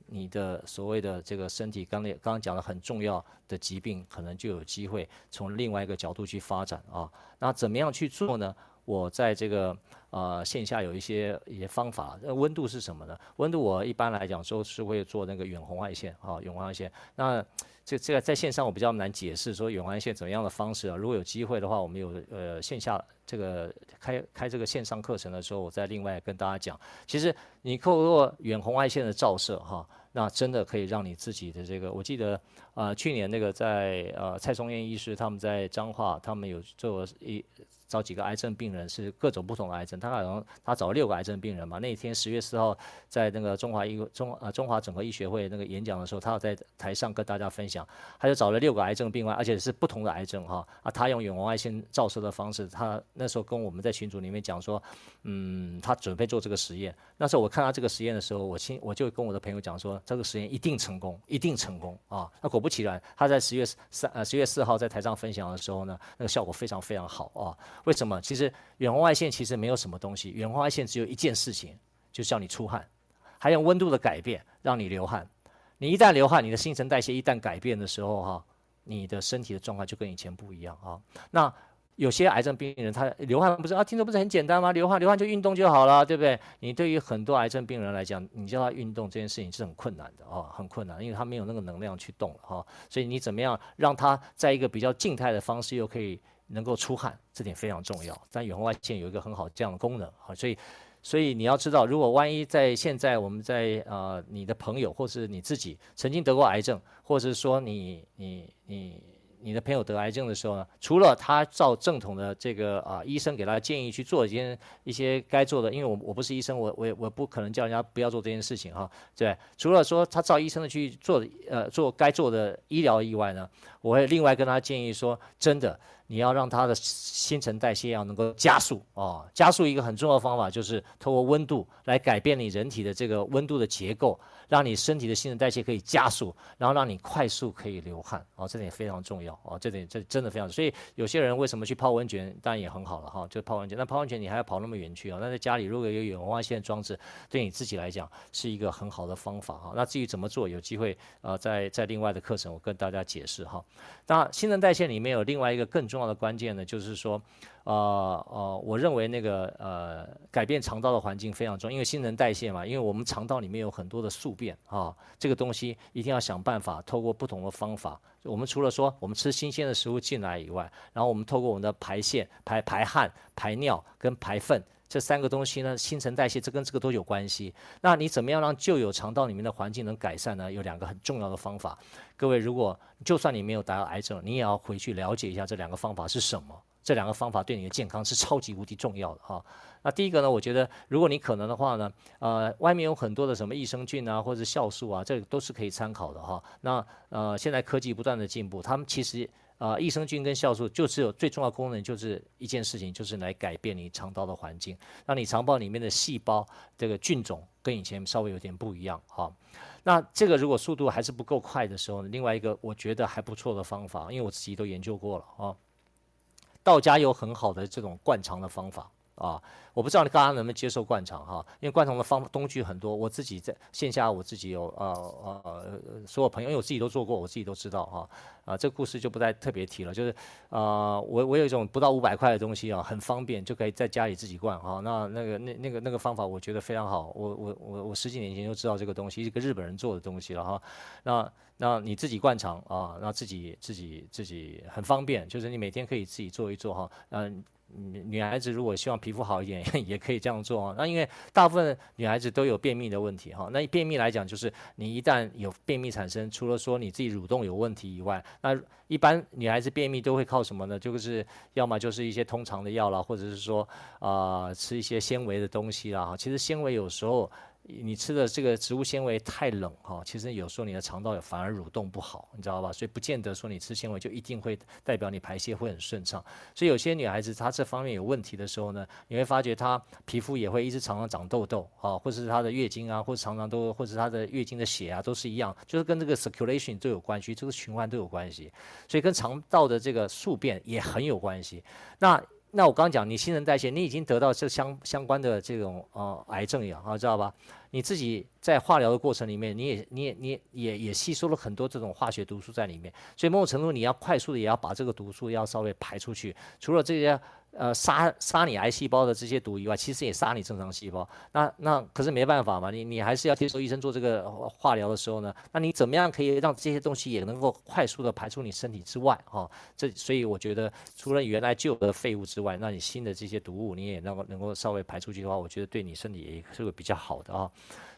你的所谓的这个身体刚才刚刚讲的很重要的疾病，可能就有机会从另外一个角度去发展啊。那怎么样去做呢？我在这个呃线下有一些一些方法。那温度是什么呢？温度我一般来讲都是会做那个远红外线啊，远红外线。那这这个在线上我比较难解释说远红外线怎么样的方式啊。如果有机会的话，我们有呃线下这个开开这个线上课程的时候，我再另外跟大家讲。其实你透过远红外线的照射哈，那真的可以让你自己的这个，我记得、呃、去年那个在呃蔡松燕医师他们在彰化，他们有做一。找几个癌症病人是各种不同的癌症，他好像他找了六个癌症病人嘛。那一天十月四号在那个中华医中呃中华整合医学会那个演讲的时候，他要在台上跟大家分享，他就找了六个癌症病患，而且是不同的癌症哈啊，他用远红外线照射的方式，他那时候跟我们在群组里面讲说，嗯，他准备做这个实验。那时候我看他这个实验的时候，我亲我就跟我的朋友讲说，这个实验一定成功，一定成功啊。那果不其然，他在十月三呃十月四号在台上分享的时候呢，那个效果非常非常好啊。为什么？其实远红外线其实没有什么东西，远红外线只有一件事情，就是叫你出汗，还有温度的改变让你流汗。你一旦流汗，你的新陈代谢一旦改变的时候，哈，你的身体的状况就跟以前不一样啊。那有些癌症病人他流汗不是啊，听着不是很简单吗？流汗流汗就运动就好了，对不对？你对于很多癌症病人来讲，你叫他运动这件事情是很困难的啊，很困难，因为他没有那个能量去动了哈。所以你怎么样让他在一个比较静态的方式又可以。能够出汗，这点非常重要。但远红外线有一个很好这样的功能啊，所以，所以你要知道，如果万一在现在我们在呃你的朋友或是你自己曾经得过癌症，或者是说你你你你的朋友得癌症的时候呢，除了他照正统的这个啊医生给他建议去做一件一些该做的，因为我我不是医生，我我我不可能叫人家不要做这件事情哈。对，除了说他照医生的去做呃做该做的医疗以外呢，我会另外跟他建议说，真的。你要让它的新陈代谢要能够加速哦，加速一个很重要的方法就是透过温度来改变你人体的这个温度的结构，让你身体的新陈代谢可以加速，然后让你快速可以流汗哦，这点非常重要哦，这点这真的非常。所以有些人为什么去泡温泉，当然也很好了哈，就泡温泉。那泡温泉你还要跑那么远去啊？那在家里如果有远红外线装置，对你自己来讲是一个很好的方法哈。那至于怎么做，有机会呃在在另外的课程我跟大家解释哈。那新陈代谢里面有另外一个更重要的关键呢，就是说，呃呃，我认为那个呃改变肠道的环境非常重要，因为新陈代谢嘛，因为我们肠道里面有很多的宿便啊，这个东西一定要想办法透过不同的方法。我们除了说我们吃新鲜的食物进来以外，然后我们透过我们的排泄、排排汗、排尿跟排粪。这三个东西呢，新陈代谢这跟这个都有关系。那你怎么样让旧有肠道里面的环境能改善呢？有两个很重要的方法。各位，如果就算你没有得到癌症，你也要回去了解一下这两个方法是什么。这两个方法对你的健康是超级无敌重要的哈。那第一个呢，我觉得如果你可能的话呢，呃，外面有很多的什么益生菌啊，或者酵素啊，这都是可以参考的哈。那呃，现在科技不断的进步，他们其实。啊、益生菌跟酵素就只有最重要功能，就是一件事情，就是来改变你肠道的环境，让你肠道里面的细胞这个菌种跟以前稍微有点不一样。哈，那这个如果速度还是不够快的时候呢，另外一个我觉得还不错的方法，因为我自己都研究过了啊，道家有很好的这种灌肠的方法啊。我不知道你大家能不能接受灌肠哈，因为灌肠的方工具很多，我自己在线下我自己有呃呃所有朋友，因为我自己都做过，我自己都知道哈啊，这个故事就不再特别提了，就是啊、我我有一种不到五百块的东西啊，很方便就可以在家里自己灌哈，那那个那那个那个方法我觉得非常好，我我我我十几年前就知道这个东西，一个日本人做的东西了哈，那那你自己灌肠啊，那自己自己自己很方便，就是你每天可以自己做一做哈，嗯。女女孩子如果希望皮肤好一点，也可以这样做啊。那因为大部分女孩子都有便秘的问题哈。那便秘来讲，就是你一旦有便秘产生，除了说你自己蠕动有问题以外，那一般女孩子便秘都会靠什么呢？就是要么就是一些通常的药啦，或者是说啊、吃一些纤维的东西啦。哈，其实纤维有时候。你吃的这个植物纤维太冷哈，其实有时候你的肠道反而蠕动不好，你知道吧？所以不见得说你吃纤维就一定会代表你排泄会很顺畅。所以有些女孩子她这方面有问题的时候呢，你会发觉她皮肤也会一直常常长痘痘啊，或者是她的月经啊，或者常常都，或者是她的月经的血啊，都是一样，就是跟这个 circulation 都有关系，这个循环都有关系，所以跟肠道的这个宿便也很有关系。那那我刚讲，你新陈代谢，你已经得到这相相关的这种呃癌症一样啊，知道吧？你自己在化疗的过程里面，你也你也你也也吸收了很多这种化学毒素在里面，所以某种程度你要快速的也要把这个毒素要稍微排出去，除了这些。呃，杀杀你癌细胞的这些毒以外，其实也杀你正常细胞。那那可是没办法嘛，你你还是要接受医生做这个化疗的时候呢，那你怎么样可以让这些东西也能够快速的排出你身体之外？哈、这所以我觉得除了原来旧的废物之外，那你新的这些毒物你也能够能够稍微排出去的话，我觉得对你身体也是个比较好的啊、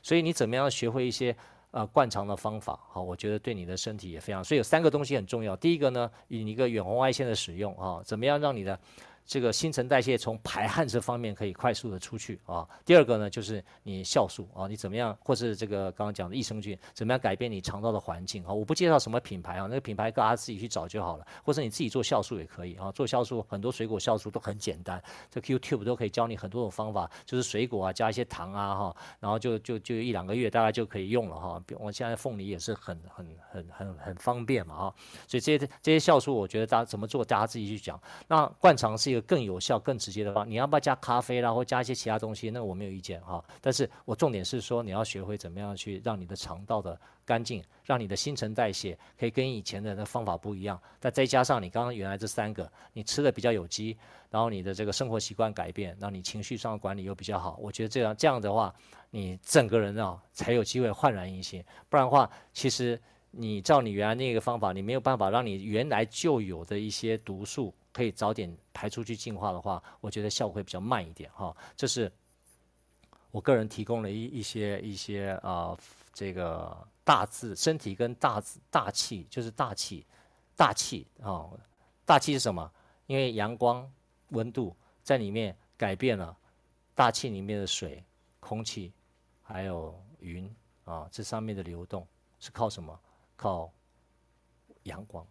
所以你怎么样学会一些呃灌肠的方法？好、我觉得对你的身体也非常。所以有三个东西很重要。第一个呢，以一个远红外线的使用啊、怎么样让你的这个新陈代谢从排汗这方面可以快速的出去啊。第二个呢，就是你酵素啊，你怎么样，或是这个刚刚讲的益生菌，怎么样改变你肠道的环境啊？我不介绍什么品牌啊，那个品牌大家自己去找就好了，或者你自己做酵素也可以啊。做酵素很多水果酵素都很简单，这 YouTube 都可以教你很多种方法，就是水果啊加一些糖啊哈，然后就就就一两个月大概就可以用了哈。我现在凤梨也是很很很很很方便嘛哈，所以这些这些酵素我觉得大家怎么做大家自己去讲。那灌肠是一更有效、更直接的话，你要不要加咖啡然后加一些其他东西？那我没有意见哈。但是我重点是说，你要学会怎么样去让你的肠道的干净，让你的新陈代谢可以跟以前的那方法不一样。再再加上你刚刚原来这三个，你吃的比较有机，然后你的这个生活习惯改变，让你情绪上的管理又比较好。我觉得这样这样的话，你整个人啊才有机会焕然一新。不然的话，其实你照你原来那个方法，你没有办法让你原来就有的一些毒素。可以早点排出去净化的话，我觉得效果会比较慢一点哈。这是我个人提供了一一些一些啊、这个大字身体跟大字大气，就是大气大气啊，大气是什么？因为阳光温度在里面改变了大气里面的水、空气还有云啊，这上面的流动是靠什么？靠阳光，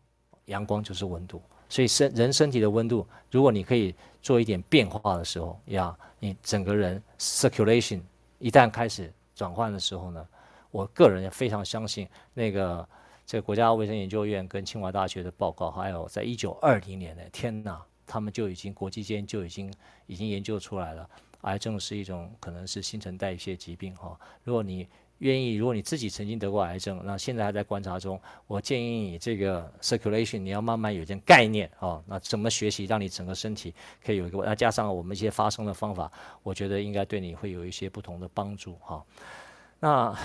阳光就是温度。所以身人身体的温度，如果你可以做一点变化的时候，呀，你整个人 circulation 一旦开始转换的时候呢，我个人也非常相信那个这个国家卫生研究院跟清华大学的报告，还有在一九二零年的天哪，他们就已经国际间就已经已经研究出来了，癌症是一种可能是新陈代谢疾病哈，如果你。愿意，如果你自己曾经得过癌症，那现在还在观察中，我建议你这个 circulation 你要慢慢有一点概念哦。那怎么学习，让你整个身体可以有一个，那加上我们一些发声的方法，我觉得应该对你会有一些不同的帮助哈。那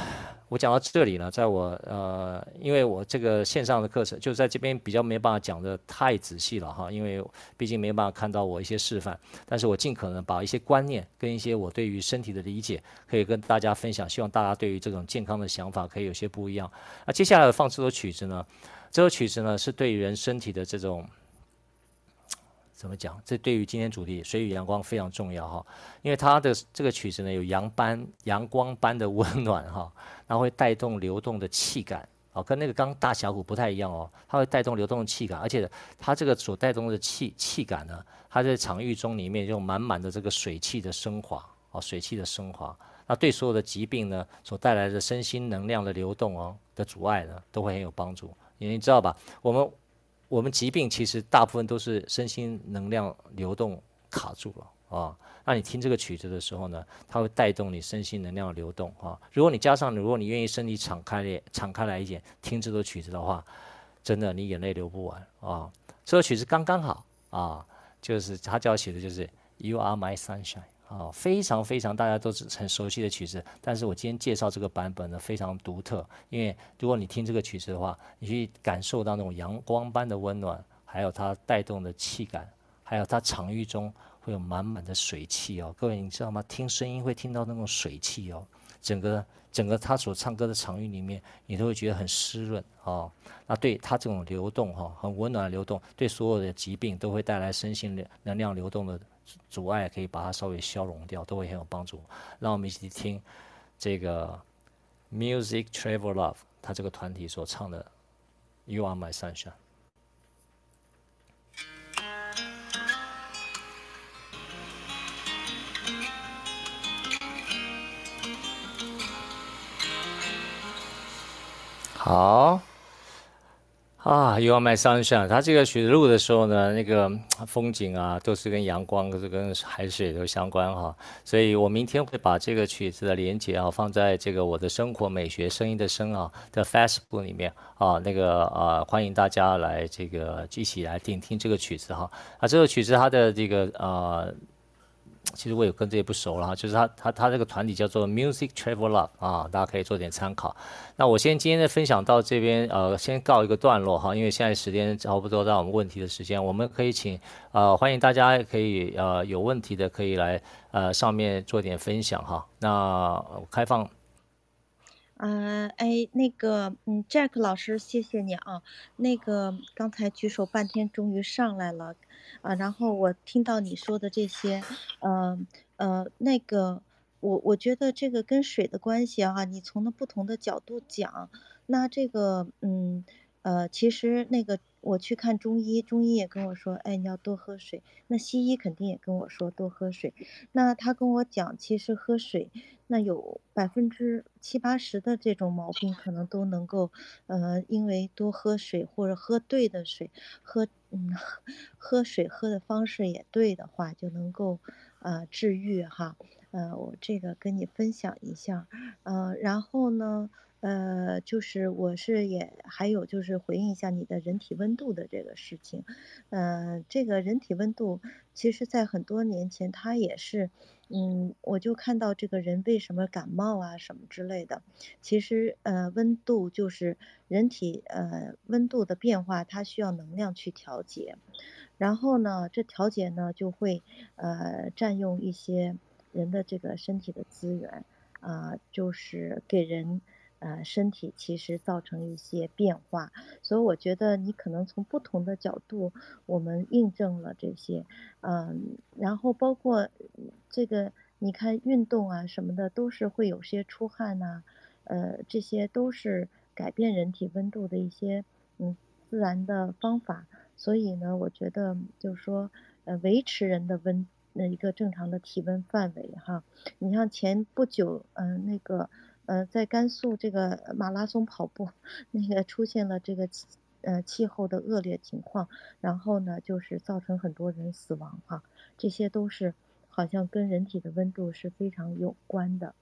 我讲到这里呢，在我呃，因为我这个线上的课程就在这边比较没办法讲的太仔细了哈，因为毕竟没办法看到我一些示范，但是我尽可能把一些观念跟一些我对于身体的理解可以跟大家分享，希望大家对于这种健康的想法可以有些不一样。那接下来放这首曲子呢，这首曲子呢是对于人身体的这种。怎么讲？这对于今天主题水与阳光非常重要哈，因为它的这个曲子呢有阳般阳光般的温暖哈，然后会带动流动的气感哦，跟那个刚大峡谷不太一样哦，它会带动流动的气感，而且它这个所带动的气气感呢，它在场域中里面有满满的这个水气的升华哦，水气的升华，那对所有的疾病呢所带来的身心能量的流动哦的阻碍呢，都会很有帮助，你知道吧，我们。我们疾病其实大部分都是身心能量流动卡住了啊。那你听这个曲子的时候呢，它会带动你身心能量的流动啊。如果你加上，如果你愿意身体敞开点，敞开来一点，听这首曲子的话，真的你眼泪流不完啊。这首曲子刚刚好啊，就是他叫写的就是 You Are My Sunshine 啊，非常非常大家都是很熟悉的曲子。但是我今天介绍这个版本呢，非常独特，因为如果你听这个曲子的话，你去感受到那种阳光般的温暖，还有它带动的气感，还有它场域中。会有满满的水汽哦，各位你知道吗？听声音会听到那种水汽哦，整个整个他所唱歌的场域里面，你都会觉得很湿润哦。那对他这种流动哈，很温暖的流动，对所有的疾病都会带来身心能量流动的阻碍，可以把它稍微消融掉，都会很有帮助。让我们一起听这个 Music Travel Love，他这个团体所唱的 You Are My Sunshine。好啊，You Are My Sunshine。它这个曲子录的时候呢，那个风景啊，都是跟阳光，都是跟海水都相关哈。所以我明天会把这个曲子的连接啊，放在这个我的生活美学声音的声啊的 Facebook 里面啊，那个啊，欢迎大家来这个一起来听听这个曲子哈。啊，这个曲子它的这个啊。其实我也跟这些不熟了哈，就是他他他这个团体叫做 Music Travel Love 啊，大家可以做点参考。那我先今天的分享到这边，呃，先告一个段落哈，因为现在时间差不多到我们问题的时间，我们可以请呃欢迎大家可以呃有问题的可以来呃上面做点分享哈。那开放。嗯、呃，哎，那个，嗯，Jack 老师，谢谢你啊。那个刚才举手半天，终于上来了，啊，然后我听到你说的这些，呃，呃，那个，我我觉得这个跟水的关系啊，你从那不同的角度讲，那这个，嗯，呃，其实那个我去看中医，中医也跟我说，哎，你要多喝水。那西医肯定也跟我说多喝水。那他跟我讲，其实喝水。那有百分之七八十的这种毛病，可能都能够，呃，因为多喝水或者喝对的水，喝，嗯，喝水喝的方式也对的话，就能够，呃，治愈哈，呃，我这个跟你分享一下，呃，然后呢。呃，就是我是也还有就是回应一下你的人体温度的这个事情，呃，这个人体温度，其实在很多年前它也是，嗯，我就看到这个人为什么感冒啊什么之类的，其实呃温度就是人体呃温度的变化，它需要能量去调节，然后呢，这调节呢就会呃占用一些人的这个身体的资源啊，就是给人。呃，身体其实造成一些变化，所以我觉得你可能从不同的角度，我们印证了这些，嗯，然后包括这个，你看运动啊什么的，都是会有些出汗呐、呃，这些都是改变人体温度的一些嗯自然的方法，所以呢，我觉得就是说，呃，维持人的温那一个正常的体温范围哈，你像前不久，嗯、那个。呃，在甘肃这个马拉松跑步，那个出现了这个呃气候的恶劣情况，然后呢，就是造成很多人死亡哈，这些都是好像跟人体的温度是非常有关的，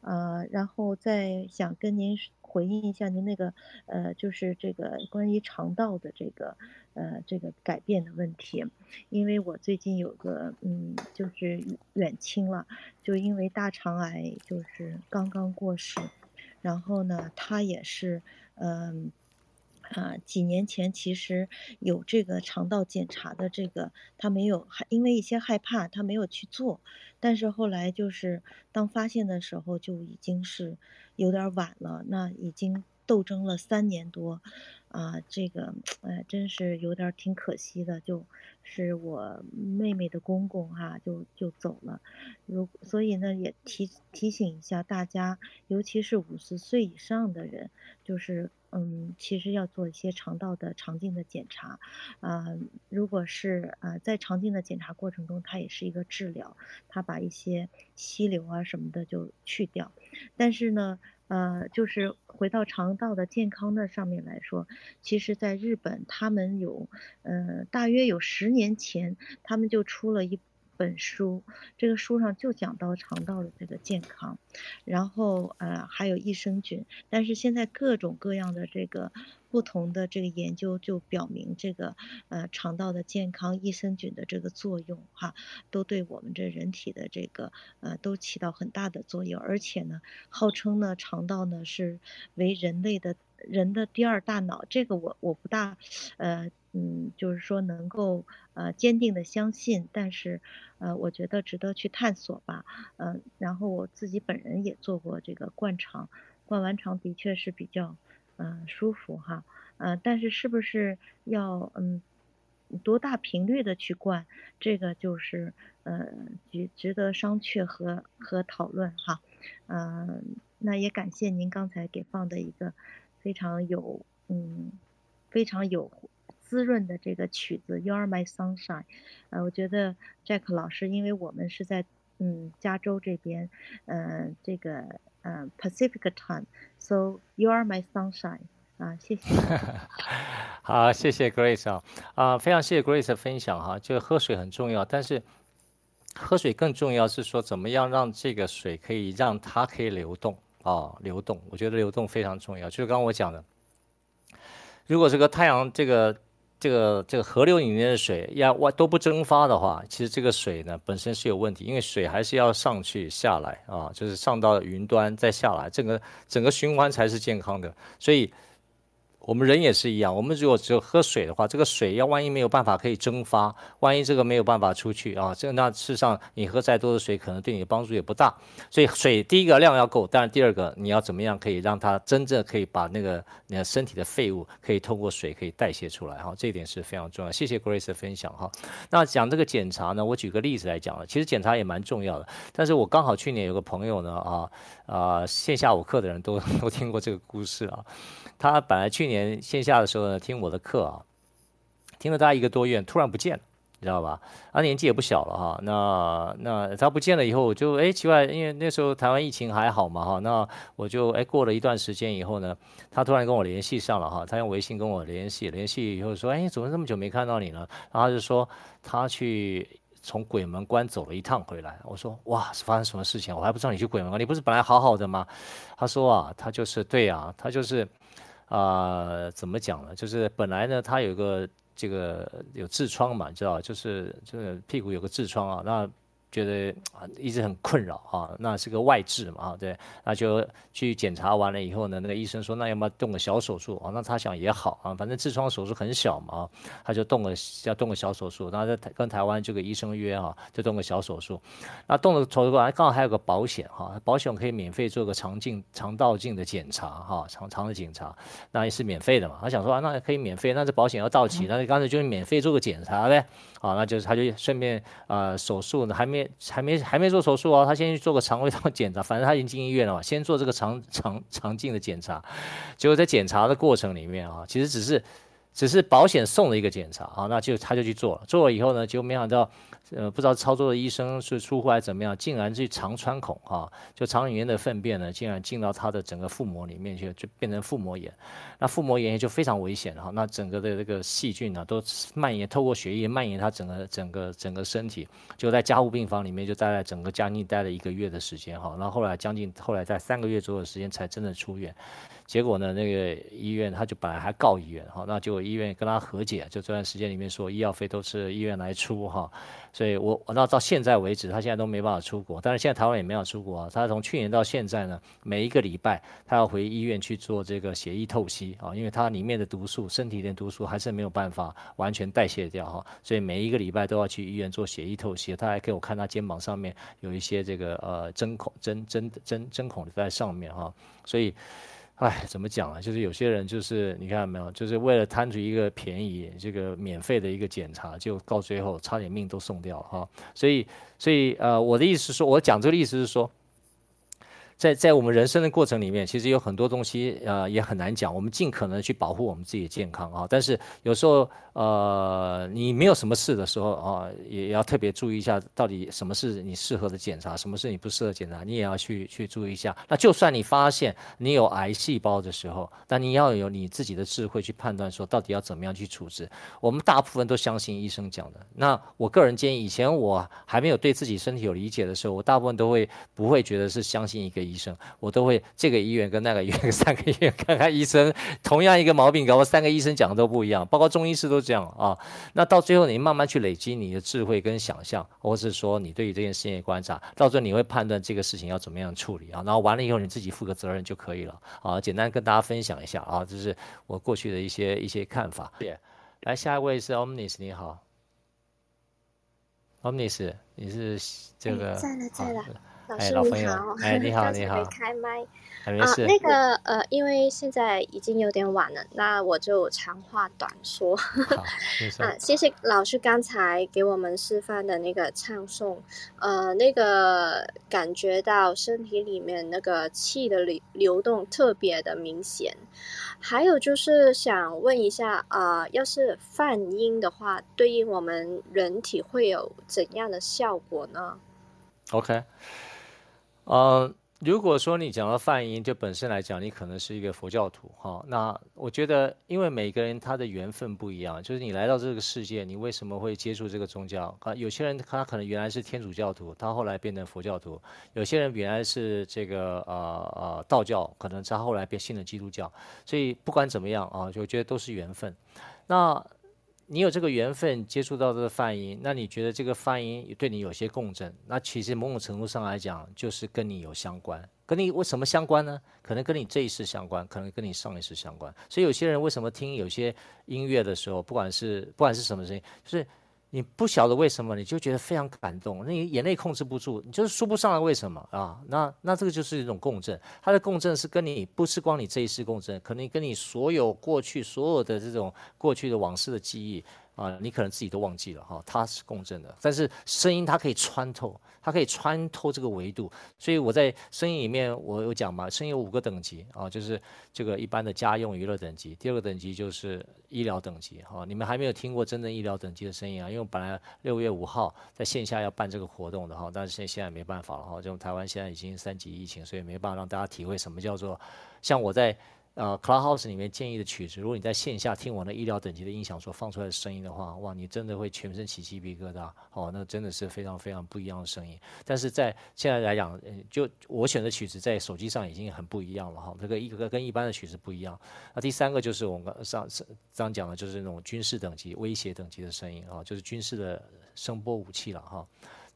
呃，然后再想跟您回应一下您那个呃，就是这个关于肠道的这个。呃，这个改变的问题，因为我最近有个嗯，就是远亲了，就因为大肠癌，就是刚刚过世，然后呢，他也是嗯啊，几年前其实有这个肠道检查的这个，他没有，因为一些害怕，他没有去做，但是后来就是当发现的时候，就已经是有点晚了，那已经斗争了三年多。啊，这个，哎，真是有点挺可惜的，就是我妹妹的公公哈、就就走了。如所以呢，也提提醒一下大家，尤其是五十岁以上的人，就是嗯，其实要做一些肠道的肠镜的检查。啊，如果是啊，在肠镜的检查过程中，它也是一个治疗，它把一些息瘤啊什么的就去掉。但是呢。呃，就是回到肠道的健康的上面来说，其实在日本，他们有，呃，大约有十年前，他们就出了一本书，这个书上就讲到肠道的这个健康，然后呃还有益生菌，但是现在各种各样的这个不同的这个研究就表明这个呃肠道的健康，益生菌的这个作用哈，都对我们这人体的这个呃都起到很大的作用，而且呢，号称呢肠道呢是为人类的人的第二大脑，这个我我不大呃。嗯，就是说能够呃坚定的相信，但是呃我觉得值得去探索吧。嗯、然后我自己本人也做过这个灌肠，灌完肠的确是比较嗯、舒服哈。呃，但是是不是要嗯多大频率的去灌，这个就是呃值值得商榷和和讨论哈。嗯、那也感谢您刚才给放的一个非常有嗯非常有。滋润的这个曲子，You Are My Sunshine，呃，我觉得 Jack 老师，因为我们是在嗯加州这边，嗯、这个嗯、呃、Pacific Time，So You Are My Sunshine，啊，谢谢。好，谢谢 Grace 啊，啊，非常谢谢 Grace 的分享哈，就是喝水很重要，但是喝水更重要是说怎么样让这个水可以让它可以流动啊，流动，我觉得流动非常重要，就是刚刚我讲的，如果这个太阳这个。这个这个河流里面的水要外都不蒸发的话，其实这个水呢本身是有问题，因为水还是要上去下来啊，就是上到云端再下来，整个整个循环才是健康的，所以。我们人也是一样，我们如果只有喝水的话，这个水要万一没有办法可以蒸发，万一这个没有办法出去啊，这那事实上你喝再多的水，可能对你的帮助也不大。所以水第一个量要够，当然第二个你要怎么样可以让它真正可以把那个你的身体的废物可以通过水可以代谢出来哈，这一点是非常重要。谢谢 Grace 的分享哈。那讲这个检查呢，我举个例子来讲了，其实检查也蛮重要的，但是我刚好去年有个朋友呢啊啊线下我课的人都都听过这个故事啊。他本来去年线下的时候呢，听我的课啊，听了大概一个多月，突然不见了，你知道吧？他年纪也不小了哈。那那他不见了以后，我就哎奇怪，因为那时候台湾疫情还好嘛哈。那我就哎过了一段时间以后呢，他突然跟我联系上了哈。他用微信跟我联系，联系以后说，哎，怎么这么久没看到你呢？然后他就说他去从鬼门关走了一趟回来。我说哇，是发生什么事情？我还不知道你去鬼门关，你不是本来好好的吗？他说啊，他就是对啊，他就是。啊、怎么讲呢？就是本来呢，他有个这个有痔疮嘛，你知道，就是这个屁股有个痔疮啊，那。觉得啊一直很困扰啊，那是个外痔嘛啊，对，那就去检查完了以后呢，那个医生说，那要不要动个小手术啊？那他想也好啊，反正痔疮手术很小嘛啊，他就动个要动个小手术，那在跟台湾这个医生约哈，就动个小手术。那动了手术完，刚好还有个保险哈，保险可以免费做个肠镜、肠道镜的检查哈，肠肠的检查，那也是免费的嘛。他想说啊，那可以免费，那这保险要到期，那就干脆就免费做个检查呗。啊，那就是他就顺便啊、呃、手术呢还没还没还没做手术哦，他先去做个肠胃道检查，反正他已经进医院了嘛，先做这个肠肠肠镜的检查，结果在检查的过程里面啊，其实只是只是保险送的一个检查啊，那就他就去做了，做了以后呢，就没想到。呃，不知道操作的医生是出乎还是怎么样，竟然去肠穿孔哈，就肠里面的粪便呢，竟然进到他的整个腹膜里面去，就变成腹膜炎。那腹膜炎就非常危险哈，那整个的这个细菌呢，都蔓延，透过血液蔓延他整个整个整个身体，就在加护病房里面就待了整个将近待了一个月的时间哈，然后后来将近后来在三个月左右的时间才真的出院。结果呢，那个医院他就本来还告医院哈，那就医院跟他和解，就这段时间里面说医药费都是医院来出哈，所以我那到现在为止，他现在都没办法出国，但是现在台湾也没有出国啊。他从去年到现在呢，每一个礼拜他要回医院去做这个血液透析啊，因为他里面的毒素，身体的毒素还是没有办法完全代谢掉哈，所以每一个礼拜都要去医院做血液透析。他还给我看他肩膀上面有一些这个呃针孔针针针针孔在上面哈，所以。哎，怎么讲啊？就是有些人就是你看到没有，就是为了贪图一个便宜，这个免费的一个检查，就到最后差点命都送掉了哈。所以，所以呃，我的意思是说，我讲这个意思是说，在在我们人生的过程里面，其实有很多东西呃也很难讲。我们尽可能去保护我们自己的健康啊，但是有时候呃你没有什么事的时候啊，也要特别注意一下，到底什么是你适合的检查，什么是你不适合检查，你也要去去注意一下。那就算你发现你有癌细胞的时候，但你要有你自己的智慧去判断说到底要怎么样去处置。我们大部分都相信医生讲的。那我个人建议，以前我还没有对自己身体有理解的时候，我大部分都会不会觉得是相信一个医生，我都会这个医院跟那个医院三个医院 看看医生，同样一个毛病，搞不好三个医生讲的都不一样，包括中医师都这样啊。那到最后你慢慢去累积你的智慧跟想象，或是说你对于这件事情的观察，到最后你会判断这个事情要怎么样处理啊。然后完了以后你自己负个责任就可以了啊。简单跟大家分享一下啊，这是我过去的一些一些看法。对，来下一位是 Omnis，你好，Omnis，你是这个？在了，在了。老师哎，老朋友你好，哎，你好，你好。开麦。啊，那个呃，因为现在已经有点晚了，那我就长话短说。好，啊，谢谢老师刚才给我们示范的那个唱诵，呃，那个感觉到身体里面那个气的流流动特别的明显。还有就是想问一下，啊，呃，要是泛音的话，对应我们人体会有怎样的效果呢？OK。呃，如果说你讲到梵音，就本身来讲，你可能是一个佛教徒哈。那我觉得，因为每个人他的缘分不一样，就是你来到这个世界，你为什么会接触这个宗教啊？有些人他可能原来是天主教徒，他后来变成佛教徒；有些人原来是这个呃呃道教，可能他后来变信了基督教。所以不管怎么样啊，就觉得都是缘分。那。你有这个缘分接触到这个梵音，那你觉得这个梵音对你有些共振？那其实某种程度上来讲，就是跟你有相关。跟你为什么相关呢？可能跟你这一世相关，可能跟你上一世相关。所以有些人为什么听有些音乐的时候，不管是不管是什么声音，就是。你不晓得为什么，你就觉得非常感动，那你眼泪控制不住，你就是说不上来为什么啊？那那这个就是一种共振，它的共振是跟你不是光你这一世共振，可能跟你所有过去所有的这种过去的往事的记忆。啊，你可能自己都忘记了哈，它是共振的，但是声音它可以穿透，它可以穿透这个维度，所以我在声音里面我有讲嘛，声音有五个等级啊，就是这个一般的家用娱乐等级，第二个等级就是医疗等级哈，你们还没有听过真正医疗等级的声音啊，因为本来六月五号在线下要办这个活动的哈，但是现现在没办法了哈，就台湾现在已经三级疫情，所以没办法让大家体会什么叫做像我在。呃，Clubhouse 里面建议的曲子，如果你在线下听我那医疗等级的音响所放出来的声音的话，哇，你真的会全身起鸡皮疙瘩，哦，那真的是非常非常不一样的声音。但是在现在来讲，就我选的曲子在手机上已经很不一样了哈，这个一个跟一般的曲子不一样。那第三个就是我们上上刚讲的，就是那种军事等级、威胁等级的声音啊，就是军事的声波武器了哈。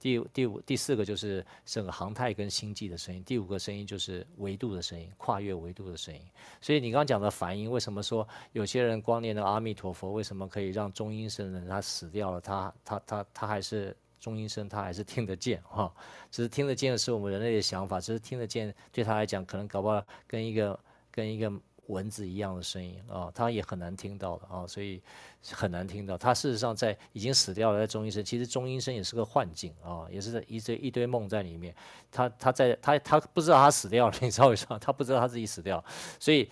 第第五第四个就是整个航太跟星际的声音，第五个声音就是维度的声音，跨越维度的声音。所以你刚刚讲的梵音，为什么说有些人光念的阿弥陀佛，为什么可以让中阴身的人他死掉了，他他他他还是中阴身，他还是听得见哈？只是听得见是我们人类的想法，只是听得见对他来讲，可能搞不好跟一个跟一个。蚊子一样的声音啊，他也很难听到的啊，所以很难听到。他事实上在已经死掉了，在中医生，其实中医生也是个幻境啊，也是一堆一堆梦在里面。他他在他他不知道他死掉了，你知道为什么？他不知道他自己死掉，所以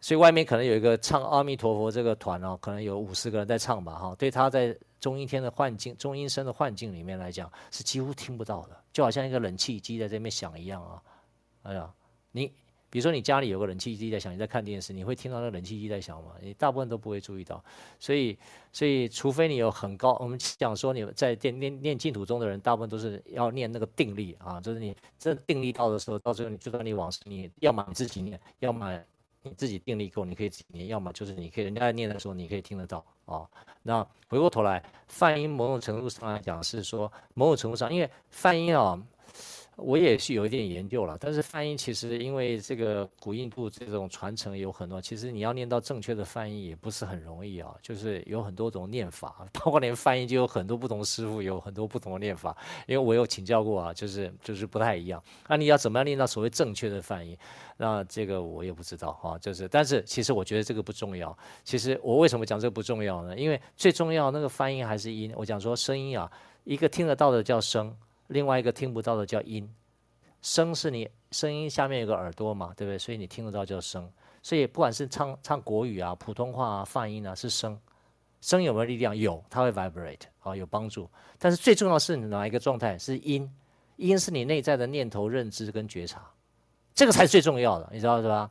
所以外面可能有一个唱阿弥陀佛这个团哦，可能有五十个人在唱吧哈。对他在中阴天的幻境、中阴身的幻境里面来讲，是几乎听不到的，就好像一个冷气机在这边响一样啊。哎呀，你。比如说你家里有个冷气机在响，你在看电视，你会听到那个冷气机在响吗？你大部分都不会注意到，所以，所以除非你有很高，我们讲说你在念念念净土中的人，大部分都是要念那个定力啊，就是你这定力到的时候，到最后你就算你往生，你要么你自己念，要么你自己定力够，你可以自己念，要么就是你可以人家在念的时候，你可以听得到啊。那回过头来，梵音某种程度上来讲是说，某种程度上，因为梵音啊。我也是有一点研究了，但是梵音其实因为这个古印度这种传承有很多，其实你要念到正确的梵音也不是很容易啊，就是有很多种念法，包括连梵音就有很多不同师傅，有很多不同的念法。因为我有请教过啊，就是就是不太一样。那你要怎么样念到所谓正确的梵音？那这个我也不知道哈，就是但是其实我觉得这个不重要。其实我为什么讲这个不重要呢？因为最重要那个梵音还是音。我讲说声音啊，一个听得到的叫声。另外一个听不到的叫音，声是你声音下面有个耳朵嘛，对不对？所以你听得到叫声。所以不管是唱唱国语啊、普通话啊、泛音啊，是声。声有没有力量？有，它会 vibrate，好，有帮助。但是最重要的是哪一个状态？是音，音是你内在的念头、认知跟觉察，这个才是最重要的，你知道是吧？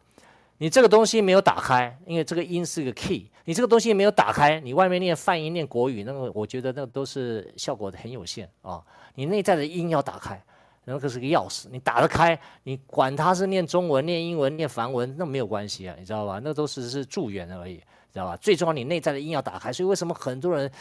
你这个东西没有打开，因为这个音是个 key，你这个东西没有打开，你外面念泛音、念国语，那个我觉得那个都是效果很有限啊。你内在的音要打开，那个是个钥匙，你打得开，你管它是念中文、念英文、念梵文，那没有关系啊，你知道吧？那都是是助缘而已。知道吧？最重要，你内在的音要打开。所以为什么很多人，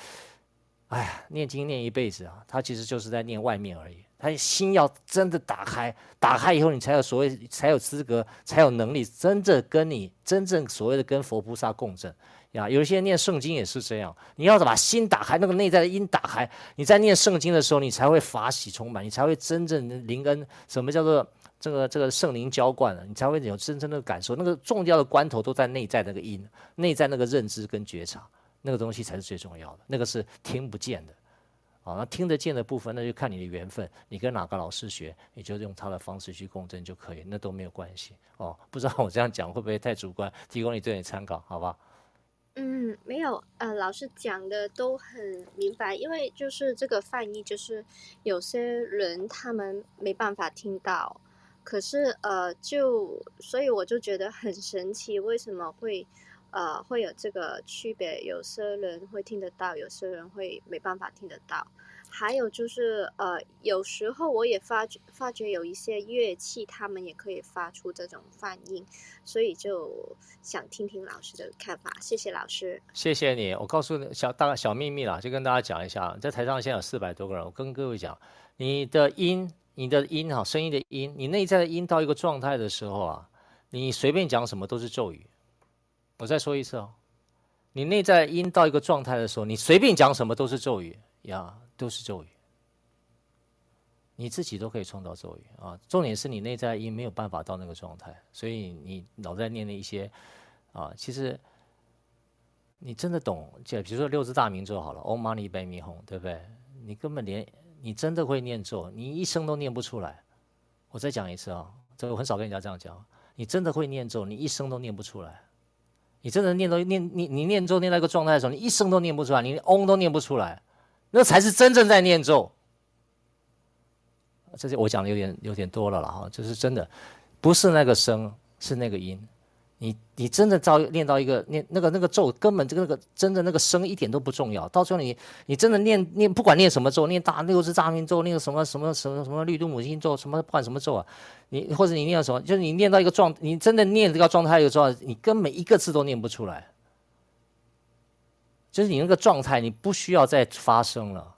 哎呀，念经念一辈子啊，他其实就是在念外面而已。他心要真的打开，打开以后，你才有所谓，才有资格，才有能力，真正跟你真正所谓的跟佛菩萨共振呀。有一些人念圣经也是这样，你要把心打开，那个内在的音打开，你在念圣经的时候，你才会法喜充满，你才会真正灵恩。什么叫做？这个这个圣灵浇灌了，你才会有真正的感受。那个重要的关头都在内在那个音，内在那个认知跟觉察，那个东西才是最重要的。那个是听不见的，啊，那听得见的部分，那就看你的缘分。你跟哪个老师学，你就用他的方式去共振就可以，那都没有关系。哦，不知道我这样讲会不会太主观？提供你对你参考，好吧？嗯，没有，呃，老师讲的都很明白。因为就是这个翻译，就是有些人他们没办法听到。可是，呃，就所以我就觉得很神奇，为什么会，呃，会有这个区别？有些人会听得到，有些人会没办法听得到。还有就是，呃，有时候我也发觉发觉有一些乐器，他们也可以发出这种泛音，所以就想听听老师的看法。谢谢老师，谢谢你。我告诉你小大小秘密啦，就跟大家讲一下，在台上现在有四百多个人，我跟各位讲，你的音。你的音哈，声音的音，你内在的音到一个状态的时候啊，你随便讲什么都是咒语。我再说一次哦，你内在的音到一个状态的时候，你随便讲什么都是咒语呀，都是咒语。你自己都可以创造咒语啊，重点是你内在的音没有办法到那个状态，所以你老在念的一些啊，其实你真的懂，就比如说六字大明咒好了，Om Mani Padme Hum，对不对？你根本连。你真的会念咒，你一声都念不出来。我再讲一次啊、这个我很少跟人家这样讲。你真的会念咒，你一声都念不出来。你真的念到念念你念咒念到一个状态的时候，你一声都念不出来，你连嗡都念不出来，那才是真正在念咒。这些我讲的有点有点多了了哈，就是真的，不是那个声，是那个音。你你真的照念到一个念那个那个咒，根本这个那个真的那个声一点都不重要。到最后你你真的念念不管念什么咒，念大六字大明咒，念什么什么什么什么绿度母亲咒，什么不管什么咒啊，你或者你念什么，就是你念到一个状，你真的念这个状态的时候，你根本一个字都念不出来。就是你那个状态，你不需要再发声了，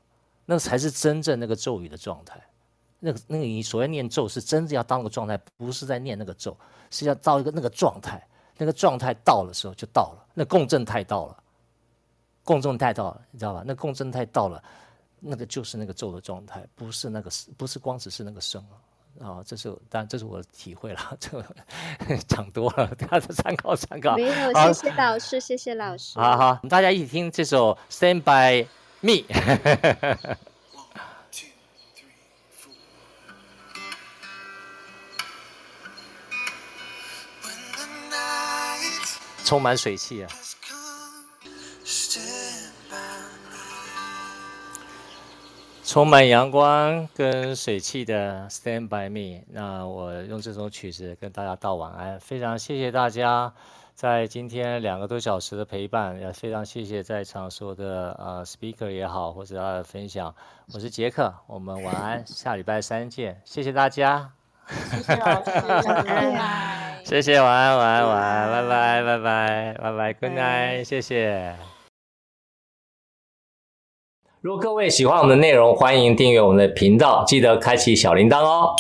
那才是真正那个咒语的状态。那个那个你所谓念咒，是真的要当那个状态，不是在念那个咒。是要到一个那个状态，那个状态到的时候就到了，那共振态到了，共振态到了，你知道吧？那共振态到了，那个就是那个咒的状态，不是那个，不是光只是那个声啊。这是当然，这是我的体会了，这个讲多了，大家参考参考。没有，谢谢老师，谢谢老师。好好，大家一起听这首《Stand by Me》。充满水汽啊，充满阳光跟水汽的《Stand by Me》。那我用这首曲子跟大家道晚安，非常谢谢大家在今天两个多小时的陪伴，也非常谢谢在场所有的呃 speaker 也好，或者他的分享。我是杰克，我们晚安，下礼拜三见，谢谢大家。谢谢老师。谢谢，晚安，晚安，晚安，拜拜，拜拜，拜拜，Good night，谢谢。如果各位喜欢我们的内容，欢迎订阅我们的频道，记得开启小铃铛哦。